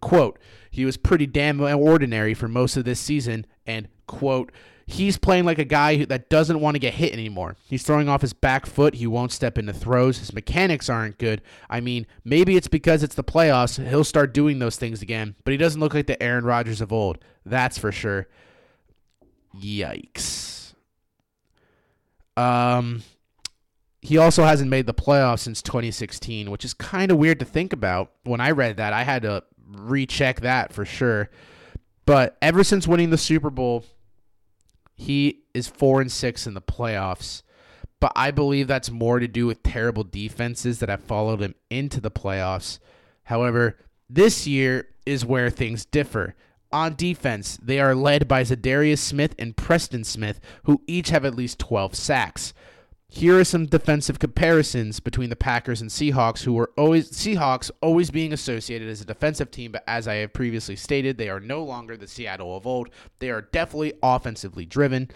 Quote, he was pretty damn ordinary for most of this season and quote, he's playing like a guy that doesn't want to get hit anymore. He's throwing off his back foot. He won't step into throws. His mechanics aren't good. I mean, maybe it's because it's the playoffs. He'll start doing those things again, but he doesn't look like the Aaron Rodgers of old. That's for sure. Yikes. Um, he also hasn't made the playoffs since 2016, which is kind of weird to think about. When I read that, I had to recheck that for sure. But ever since winning the Super Bowl he is four and six in the playoffs, but I believe that's more to do with terrible defenses that have followed him into the playoffs. However, this year is where things differ. On defense, they are led by Za'Darius Smith and Preston Smith, who each have at least 12 sacks. Here are some defensive comparisons between the Packers and Seahawks, who were always Seahawks always being associated as a defensive team, but as I have previously stated, they are no longer the Seattle of old. They are definitely offensively driven.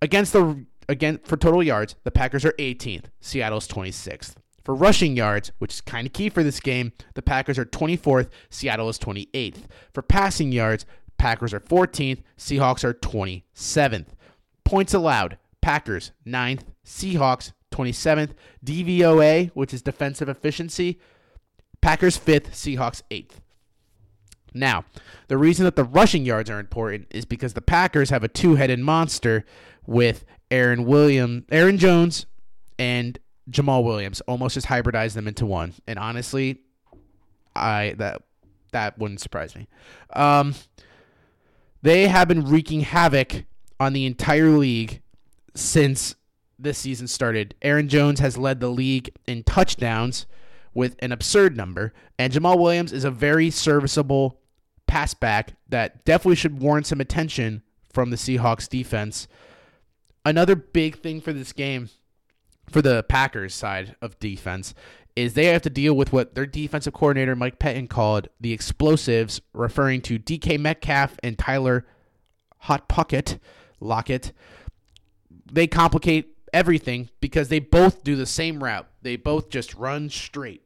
Against the again for total yards, the Packers are 18th, Seattle's 26th. For rushing yards, which is kind of key for this game, the Packers are 24th, Seattle is 28th. For passing yards, Packers are 14th, Seahawks are 27th. Points allowed, Packers 9th, Seahawks 27th, DVOA, which is defensive efficiency, Packers 5th, Seahawks 8th. Now, the reason that the rushing yards are important is because the Packers have a two-headed monster with Aaron Williams, Aaron Jones, and Jamaal Williams. Almost just hybridized them into one. And honestly, I that that wouldn't surprise me. Um, they have been wreaking havoc on the entire league since this season started. Aaron Jones has led the league in touchdowns with an absurd number, and Jamaal Williams is a very serviceable pass back that definitely should warrant some attention from the Seahawks defense. Another big thing for this game, for the Packers side of defense, is they have to deal with what their defensive coordinator Mike Pettine called the explosives, referring to DK Metcalf and Tyler Hot Pocket Lockett they complicate everything because they both do the same route. They both just run straight.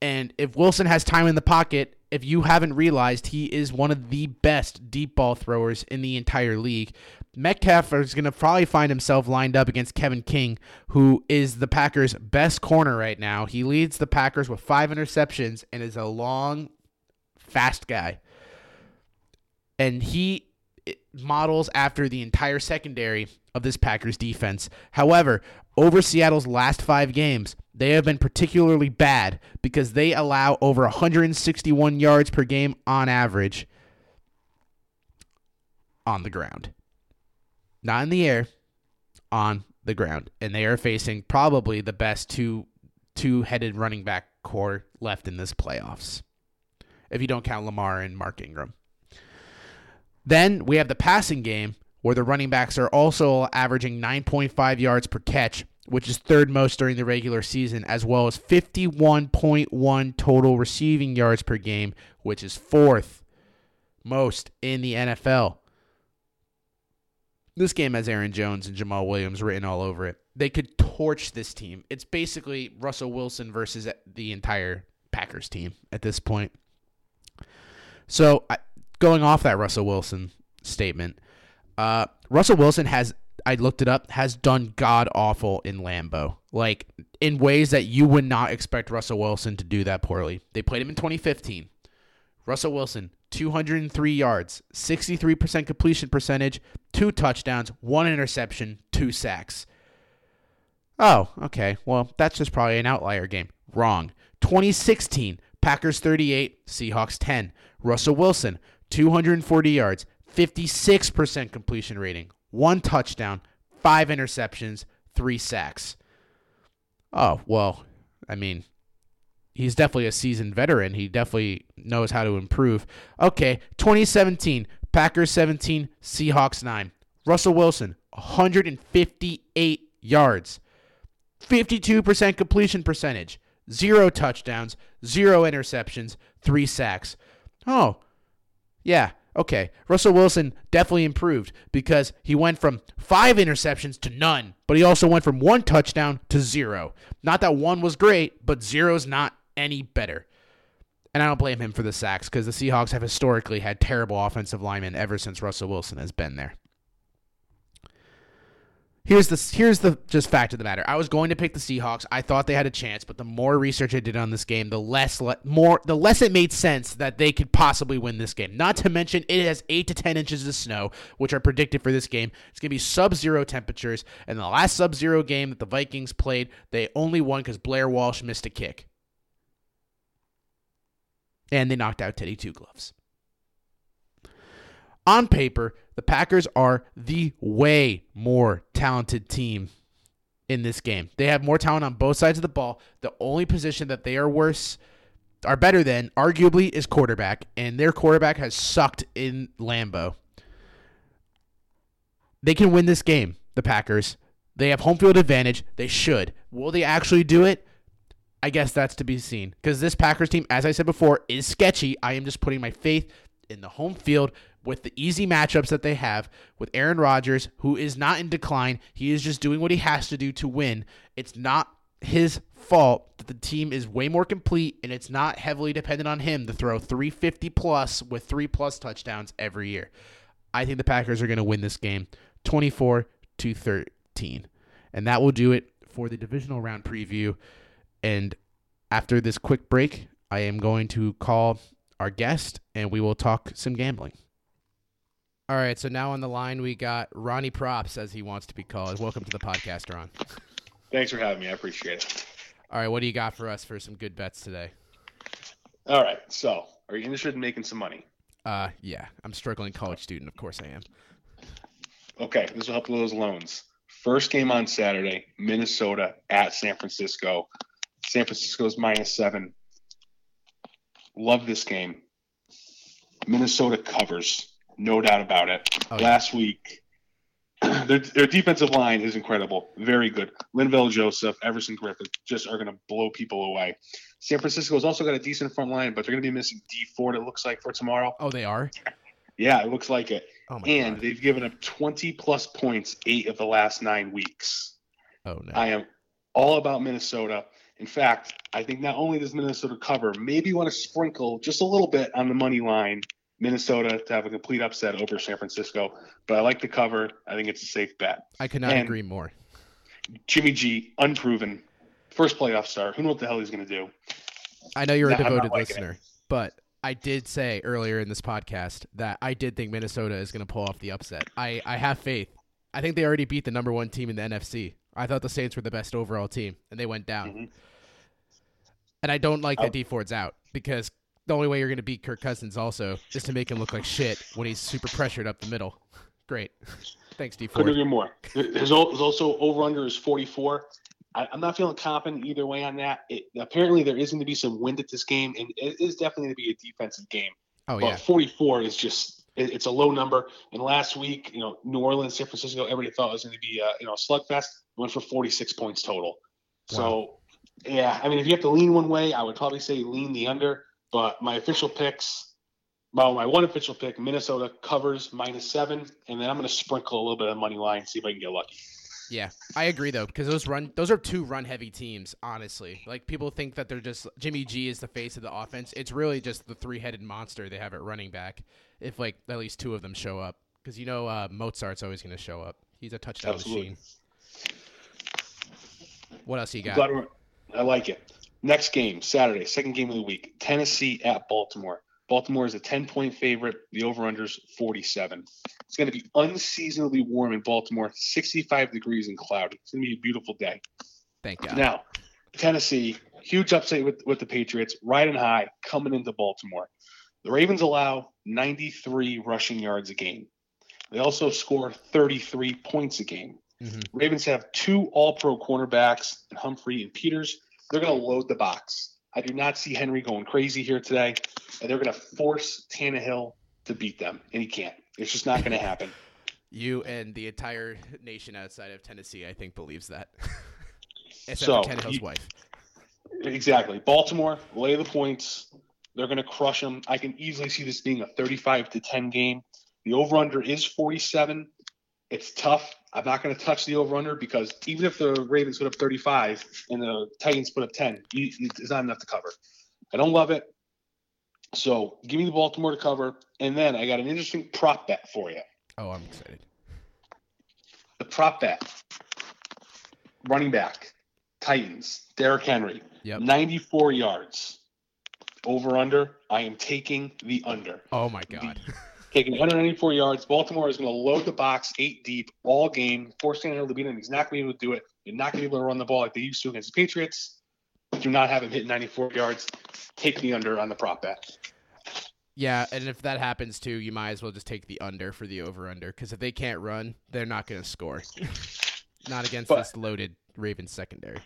And if Wilson has time in the pocket, if you haven't realized, he is one of the best deep ball throwers in the entire league. Metcalf is going to probably find himself lined up against Kevin King, who is the Packers' best corner right now. He leads the Packers with five interceptions and is a long, fast guy. And he models after the entire secondary of this Packers defense. However, over Seattle's last five games, they have been particularly bad because they allow over 161 yards per game on average on the ground not in the air, on the ground. And they are facing probably the best two two headed running back core left in this playoffs. If you don't count Lamar and Mark Ingram. Then we have the passing game where the running backs are also averaging 9.5 yards per catch, which is third most during the regular season, as well as 51.1 total receiving yards per game, which is fourth most in the NFL. This game has Aaron Jones and Jamaal Williams written all over it. They could torch this team. It's basically Russell Wilson versus the entire Packers team at this point. So, going off that Russell Wilson statement, uh, Russell Wilson has, I looked it up, has done god awful in Lambeau. Like, in ways that you would not expect Russell Wilson to do that poorly. They played him in 2015. Russell Wilson, 203 yards, 63% completion percentage, two touchdowns, one interception, two sacks. Oh, okay. Well, that's just probably an outlier game. Wrong. 2016, Packers 38, Seahawks 10. Russell Wilson, 240 yards, 56% completion rating, one touchdown, five interceptions, three sacks. Oh, well, I mean, he's definitely a seasoned veteran. He definitely knows how to improve. Okay, 2017, Packers 17, Seahawks 9. Russell Wilson, 158 yards, 52% completion percentage, zero touchdowns, zero interceptions, three sacks. Oh, yeah, okay. Russell Wilson definitely improved because he went from five interceptions to none, but he also went from one touchdown to zero. Not that one was great, but zero's not any better. And I don't blame him for the sacks because the Seahawks have historically had terrible offensive linemen ever since Russell Wilson has been there. Here's the here's the just fact of the matter. I was going to pick the Seahawks. I thought they had a chance, but the more research I did on this game, the less le- more the less it made sense that they could possibly win this game. Not to mention it has 8 to 10 inches of snow, which are predicted for this game. It's going to be sub-zero temperatures, and the last sub-zero game that the Vikings played, they only won cuz Blair Walsh missed a kick and they knocked out Teddy Two Gloves. On paper, the Packers are the way more talented team in this game. They have more talent on both sides of the ball. The only position that they are worse are better than arguably is quarterback, and their quarterback has sucked in Lambeau. They can win this game, the Packers. They have home field advantage. They should. Will they actually do it? I guess that's to be seen because this Packers team, as I said before, is sketchy. I am just putting my faith in the home field with the easy matchups that they have with Aaron Rodgers, who is not in decline. He is just doing what he has to do to win. It's not his fault that the team is way more complete and it's not heavily dependent on him to throw 350 plus with three plus touchdowns every year. I think the Packers are going to win this game 24 to 13. And that will do it for the divisional round preview. And after this quick break, I am going to call our guest and we will talk some gambling. All right, so now on the line we got Ronnie Props, as he wants to be called. Welcome to the podcast, Ron. Thanks for having me. I appreciate it. All right, what do you got for us for some good bets today? All right, so are you interested in making some money? Uh, yeah, I'm a struggling college student. Of course I am. Okay, this will help with those loans. First game on Saturday, Minnesota at San Francisco. San Francisco's minus seven. Love this game. Minnesota covers, no doubt about it. Oh, Last yeah. week, [CLEARS THROAT] their, their defensive line is incredible, very good. Linval Joseph, Everson Griffen just are going to blow people away. San Francisco's also got a decent front line, but they're going to be missing Dee Ford. It looks like for tomorrow. Oh, they are. Yeah, it looks like it. Oh and God. they've given up 20 plus points eight of the last nine weeks. Oh no. I am all about Minnesota. In fact, I think not only does Minnesota cover, maybe you want to sprinkle just a little bit on the money line, Minnesota to have a complete upset over San Francisco. But I like the cover. I think it's a safe bet. I could not and- agree more. Jimmy G, unproven, first playoff star. Who knows what the hell he's going to do? I know you're a No, I'm devoted liking it. listener, but I did say earlier in this podcast that I did think Minnesota is going to pull off the upset. I, I have faith. I think they already beat the number one team in the NFC. I thought the Saints were the best overall team, and they went down. Mhm. And I don't like Oh. that Dee Ford's out because the only way you're going to beat Kirk Cousins also is to make him look like shit when he's super pressured up the middle. [LAUGHS] Great. Thanks, D Ford. Couldn't agree more. There's also over under is 44. I, I'm not feeling confident either way on that. It, apparently, there is going to be some wind at this game, and it is definitely going to be a defensive game. Oh, but yeah. 44 is just it's a low number. And last week, you know, New Orleans, San Francisco, everybody thought it was going to be uh, you know a slugfest. Went for 46 points total. So yeah, I mean, if you have to lean one way, I would probably say lean the under. But my official picks, well, my one official pick, Minnesota covers minus seven, and then I'm going to sprinkle a little bit of money line, see if I can get lucky. Yeah, I agree though because those run those are two run heavy teams. Honestly, like people think that they're just Jimmy G is the face of the offense. It's really just the three headed monster they have at running back. If like at least two of them show up, because you know uh, Mostert's always going to show up. He's a touchdown Absolutely. machine. What else you got? I like it. Next game, Saturday, second game of the week, Tennessee at Baltimore. Baltimore is a 10 point favorite. The over unders 47. It's going to be unseasonably warm in Baltimore, 65 degrees and cloudy. It's going to be a beautiful day. Thank God. Now, Tennessee, huge upset with, with the Patriots, riding high, coming into Baltimore. The Ravens allow 93 rushing yards a game. They also score 33 points a game. Mhm. Ravens have two all pro cornerbacks, and Humphrey and Peters. They're going to load the box. I do not see Henry going crazy here today, and they're going to force Tannehill to beat them, and he can't. It's just not going to happen. [LAUGHS] You and the entire nation outside of Tennessee, I think, believes that. [LAUGHS] Except So, for Tannehill's you- wife. Exactly. Baltimore, lay the points. They're going to crush them. I can easily see this being a 35 to 10 game. The over under is 47. It's tough. I'm not going to touch the over under because even if the Ravens put up 35 and the Titans put up 10, you- it's not enough to cover. I don't love it. So give me the Baltimore to cover. And then I got an interesting prop bet for you. Oh, I'm excited. The prop bet running back, Titans, Derrick Henry, Yep. 94 yards. Over under. I am taking the under. Oh my God. Taking 194 yards. Baltimore is going to load the box eight deep all game, force Tannehill to beat him. He's not going to be able to do it. They're not going to be able to run the ball like they used to against the Patriots. Do not have him hit 94 yards. Take the under on the prop bet. Yeah, and if that happens too, you might as well just take the under for the over under because if they can't run, they're not going to score. not against But- this loaded Ravens secondary.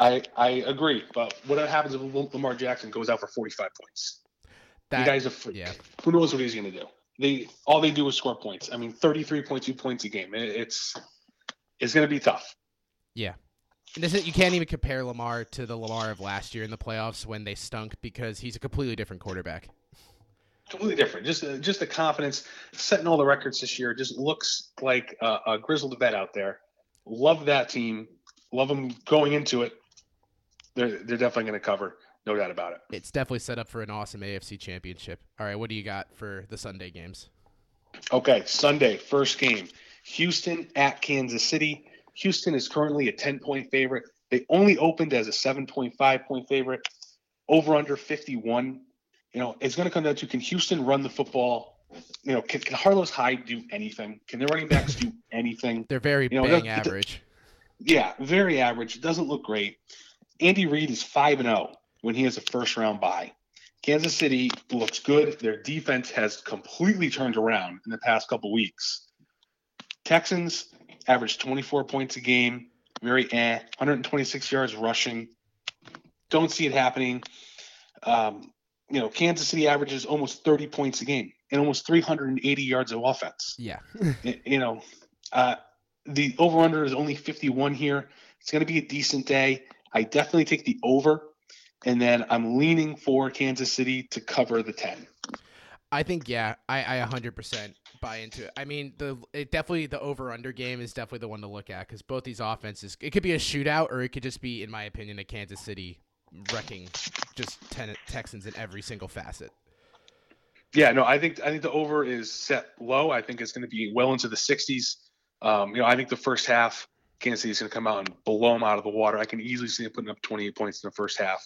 I, I agree. But what happens if Lamar Jackson goes out for 45 points? That you guys are freak. yeah, who knows what he's going to do? They all they do is score points. I mean, thirty-three point two points a game. It- It's it's going to be tough. yeah. This is, you can't even compare Lamar to the Lamar of last year in the playoffs when they stunk because he's a completely different quarterback. Completely different. Just uh, just the confidence, setting all the records this year. Just looks like a, a grizzled vet out there. Love that team. Love them going into it. They're they're definitely going to cover, no doubt about it. It's definitely set up for an awesome AFC championship. All right, what do you got for the Sunday games? Okay, Sunday, first game. Houston at Kansas City. Houston is currently a 10 point favorite. They only opened as a 7.5 point favorite. Over under 51. You know, it's going to come down to can Houston run the football? You know, can, can Carlos Hyde do anything? Can their running backs do anything? They're very You know, bang average. Yeah, very average. It doesn't look great. Andy Reid is 5 and 0 when he has a first round bye. Kansas City looks good. Their defense has completely turned around in the past couple weeks. Texans average 24 points a game, very eh, 126 yards rushing. Don't see it happening. Um, you know, Kansas City averages almost 30 points a game and almost 380 yards of offense Yeah. [LAUGHS] you know, uh, the over under is only 51 here. It's going to be a decent day. I definitely take the over, and then I'm leaning for Kansas City to cover the 10. I think yeah, I, I 100% buy into it. I mean, the it definitely the over under game is definitely the one to look at because both these offenses, it could be a shootout or it could just be, in my opinion, a Kansas City wrecking just ten, Texans in every single facet. Yeah, no, I think I think the over is set low. I think it's going to be well into the 60s. Um, you know, I think the first half, Kansas City is going to come out and blow them out of the water. I can easily see them putting up 28 points in the first half.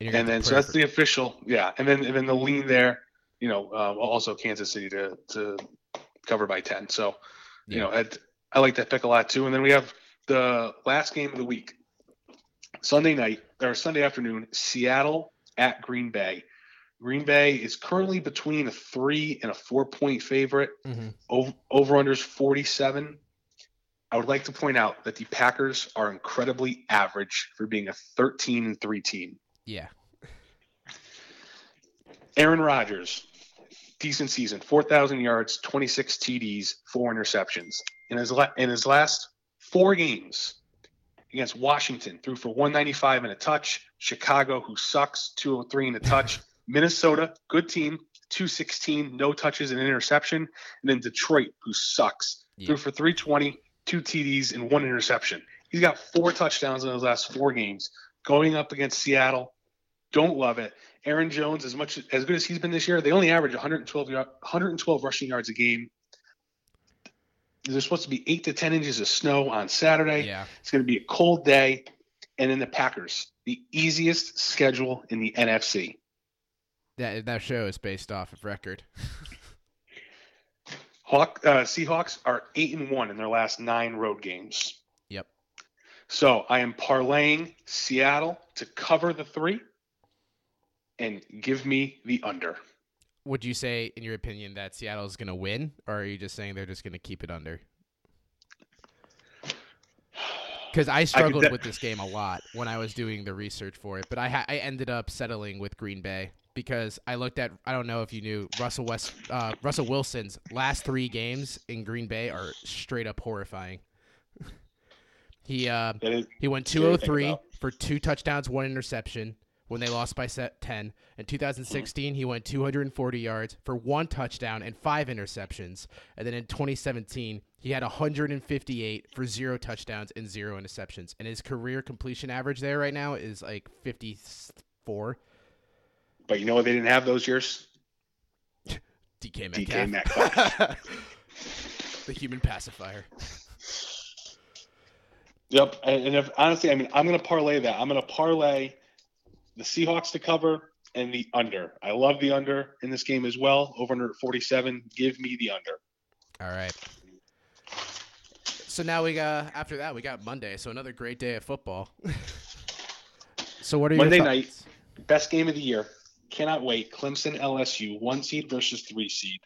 And, and then so that's the official, yeah. And then and then the lean there, you know, uh, also Kansas City to to cover by 10. So, you know, I'd, I like that pick a lot too. And then we have the last game of the week, Sunday night or Sunday afternoon, Seattle at Green Bay. Green Bay is currently between a three and a four point favorite. Mm-hmm. Over, over unders 47. I would like to point out that the Packers are incredibly average for being a 13 and 3 team. Yeah. Aaron Rodgers, decent season, 4,000 yards, 26 TDs, four interceptions. In his, la- in his last four games against Washington, threw for 195 and a touch. Chicago, who sucks, 203 and a touch. [LAUGHS] Minnesota, good team, 216, no touches and interception. And then Detroit, who sucks, yeah. threw for 320, two TDs, and one interception. He's got four touchdowns in his last four games. Going up against Seattle, don't love it. Aaron Jones, as much as good as he's been this year, they only average 112 112 rushing yards a game. There's supposed to be eight to 10 inches of snow on Saturday. Yeah. It's going to be a cold day. And then the Packers, the easiest schedule in the NFC. That that show is based off of record. [LAUGHS] Hawk uh, Seahawks are eight and one in their last nine road games. Yep. So I am parlaying Seattle to cover the three, and give me the under. Would you say, in your opinion, that Seattle is going to win, or are you just saying they're just going to keep it under? [SIGHS] Because I struggled I de- with this game a lot when I was doing the research for it, but I ha- I ended up settling with Green Bay because I looked at I don't know if you knew Russell West uh, Russell Wilson's last three games in Green Bay are straight up horrifying. [LAUGHS] he uh, he went 203 for two touchdowns, one interception when they lost by set 10. In 2016, he went 240 yards for one touchdown and five interceptions. And then in 2017, he had 158 for zero touchdowns and zero interceptions. And his career completion average there right now is like 54. But you know what they didn't have those years? [LAUGHS] DK Metcalf. DK [LAUGHS] Metcalf. the human pacifier. Yep, and if honestly, I mean, I'm going to parlay that. I'm going to parlay the Seahawks to cover and the under. I love the under in this game as well. Over under 47. Give me the under. All right. So now we got after that we got Monday. So another great day of football. [LAUGHS] so what are you? Monday your night best game of the year? Cannot wait. Clemson LSU, one seed versus three seed.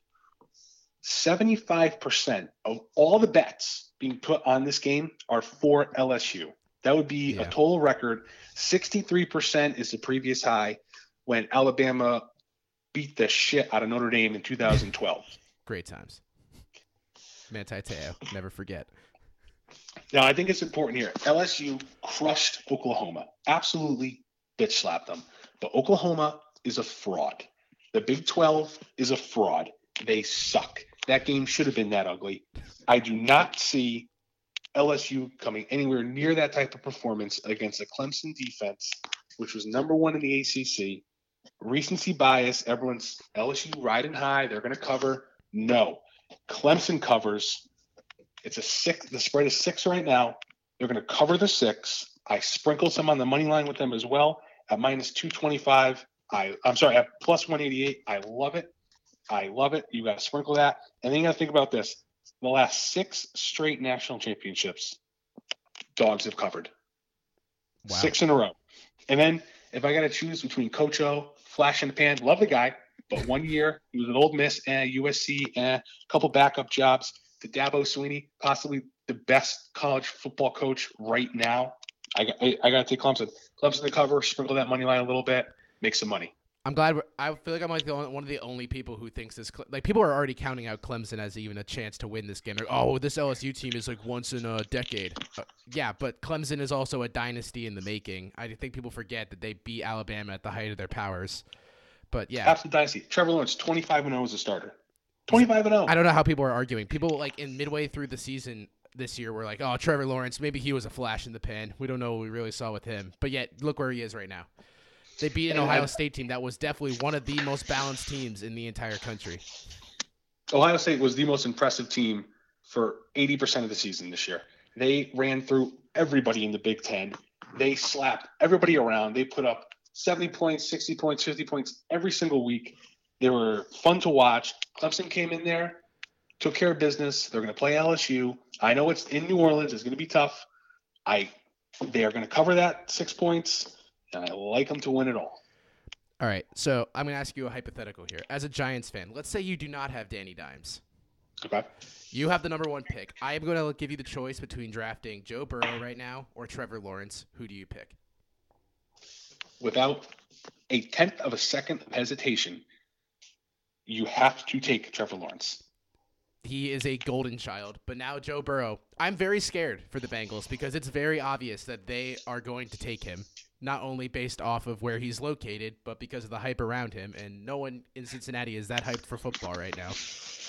75% of all the bets being put on this game are for LSU. That would be yeah. a total record. 63% is the previous high when Alabama beat the shit out of Notre Dame in 2012. [LAUGHS] Great times. Manti Te'o, never forget. Now, I think it's important here. LSU crushed Oklahoma, absolutely bitch slapped them. But Oklahoma is a fraud. The Big 12 is a fraud. They suck. That game should have been that ugly. I do not see LSU coming anywhere near that type of performance against a Clemson defense, which was number one in the ACC. Recency bias, everyone's LSU riding high. They're going to cover. No, Clemson covers. It's a six. The spread is six right now. They're going to cover the six. I sprinkled some on the money line with them as well at minus 225. I, I'm sorry, at plus 188. I love it. I love it. You got to sprinkle that. And then you got to think about this. The last six straight national championships, dogs have covered. Wow. Six in a row. And then if I got to choose between Coach O, flash in the pan, love the guy, but one year he was an Ole Miss, and eh, USC, and a couple backup jobs. To Dabo Swinney, possibly the best college football coach right now. I, I, I got to take Clemson. Clemson to cover, sprinkle that money line a little bit make some money. I'm glad. I feel like I'm like the only, one of the only people who thinks this. Like people are already counting out Clemson as even a chance to win this game. Like, oh, this LSU team is like once in a decade. Uh, yeah, but Clemson is also a dynasty in the making. I think people forget that they beat Alabama at the height of their powers. But yeah, absolute dynasty. Trevor Lawrence, 25 and 0 as a starter. 25 and 0. I don't know how people are arguing. People like in midway through the season this year were like, "Oh, Trevor Lawrence, maybe he was a flash in the pan. We don't know what we really saw with him." But yet, look where he is right now. They beat an And Ohio I- State team that was definitely one of the most balanced teams in the entire country. Ohio State was the most impressive team for 80% of the season this year. They ran through everybody in the Big Ten. They slapped everybody around. They put up 70 points, 60 points, 50 points every single week. They were fun to watch. Clemson came in there, took care of business. They're going to play LSU. I know it's in New Orleans. It's going to be tough. I they are going to cover that six points, and I like them to win it all. All right, so I'm gonna ask you a hypothetical here. As a Giants fan, let's say you do not have Danny Dimes. Okay. You have the number one pick. I am going to give you the choice between drafting Joe Burrow right now or Trevor Lawrence. Who do you pick? without a tenth of a second of hesitation, you have to take Trevor Lawrence. He is a golden child, but now Joe Burrow. I'm very scared for the Bengals because it's very obvious that they are going to take him, not only based off of where he's located, but because of the hype around him. And no one in Cincinnati is that hyped for football right now.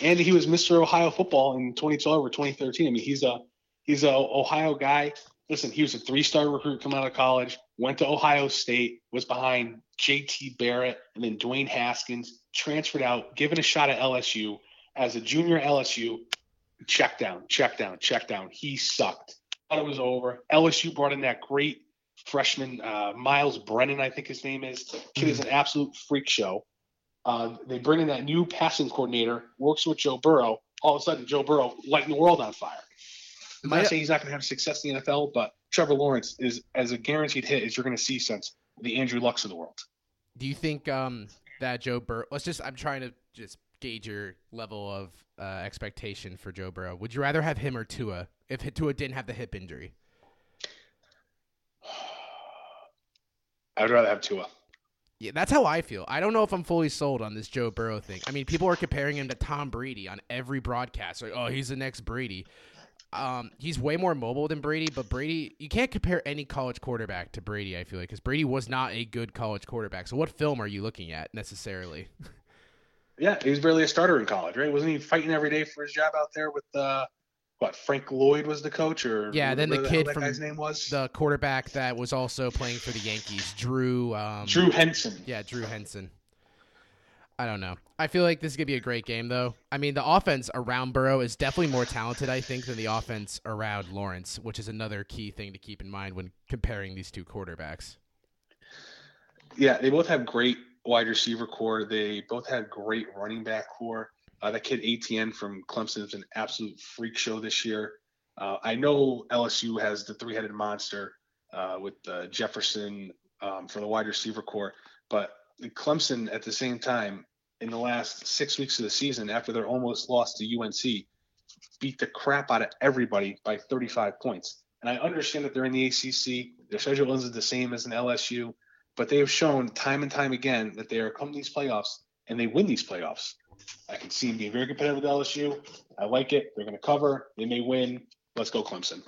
And he was Mr. Ohio football in 2012 or 2013. I mean, he's a he's a Ohio guy. Listen, he was a three-star recruit coming out of college. Went to Ohio State, was behind J.T. Barrett and then Dwayne Haskins. Transferred out, given a shot at LSU as a junior LSU. Check down, check down, check down. He sucked. Thought it was over. LSU brought in that great freshman uh, Miles Brennan, I think his name is. Kid is an absolute freak show. Uh, they bring in that new passing coordinator, works with Joe Burrow. All of a sudden, Joe Burrow lighting the world on fire. I'm not saying he's not going to have success in the NFL, but Trevor Lawrence is as a guaranteed hit as you're going to see since the Andrew Lucks of the world. Do you think um, that Joe Burrow? Let's just. I'm trying to just gauge your level of uh, expectation for Joe Burrow. Would you rather have him or Tua if Tua didn't have the hip injury? I would rather have Tua. Yeah, that's how I feel. I don't know if I'm fully sold on this Joe Burrow thing. I mean, people are comparing him to Tom Brady on every broadcast. Like, oh, he's the next Brady. Um, he's way more mobile than Brady, but Brady, you can't compare any college quarterback to Brady. I feel like because Brady was not a good college quarterback. So, what film are you looking at necessarily? [LAUGHS] Yeah, he was barely a starter in college, right? Wasn't he fighting every day for his job out there with uh, what Frank Lloyd was the coach, or Yeah, then the kid that from guy's name was the quarterback that was also playing for the Yankees, Drew. Um, Drew Henson. Yeah, Drew Henson. I don't know. I feel like this is gonna be a great game, though. I mean, the offense around Burrow is definitely more talented, I think, than the offense around Lawrence, which is another key thing to keep in mind when comparing these two quarterbacks. Yeah, they both have great wide receiver core. They both have great running back core. Uh, that kid Etienne from Clemson is an absolute freak show this year. Uh, I know LSU has the three-headed monster uh, with uh, Jefferson um, for the wide receiver core, but Clemson at the same time in the last six weeks of the season, after their almost lost to UNC, beat the crap out of everybody by 35 points. And I understand that they're in the ACC. Their schedule isn't the same as an LSU but they have shown time and time again that they are coming to these playoffs and they win these playoffs. I can see them being very competitive with LSU. I like it. They're going to cover. They may win. Let's go, Clemson.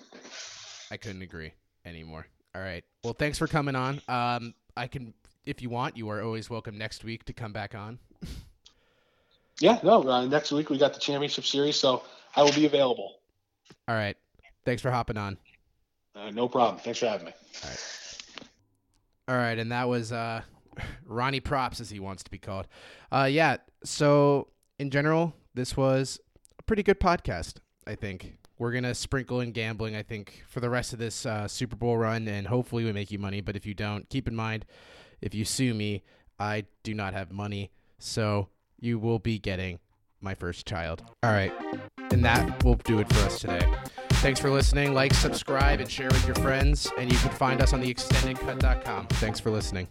I couldn't agree anymore. All right. Well, thanks for coming on. Um, I can, if you want, you are always welcome next week to come back on. [LAUGHS] Yeah, no. Uh, next week we got the championship series, so I will be available. All right. Thanks for hopping on. Uh, no problem. Thanks for having me. All right, and that was uh, [LAUGHS] Ronnie Props, as he wants to be called. Uh, yeah. So in general, this was a pretty good podcast. I think we're gonna sprinkle in gambling. I think for the rest of this uh, Super Bowl run, and hopefully we make you money. But if you don't, keep in mind, if you sue me, I do not have money, so you will be getting my first child. All right, and that will do it for us today. Thanks for listening. Like, subscribe, and share with your friends. And you can find us on the extendedcut.com. Thanks for listening.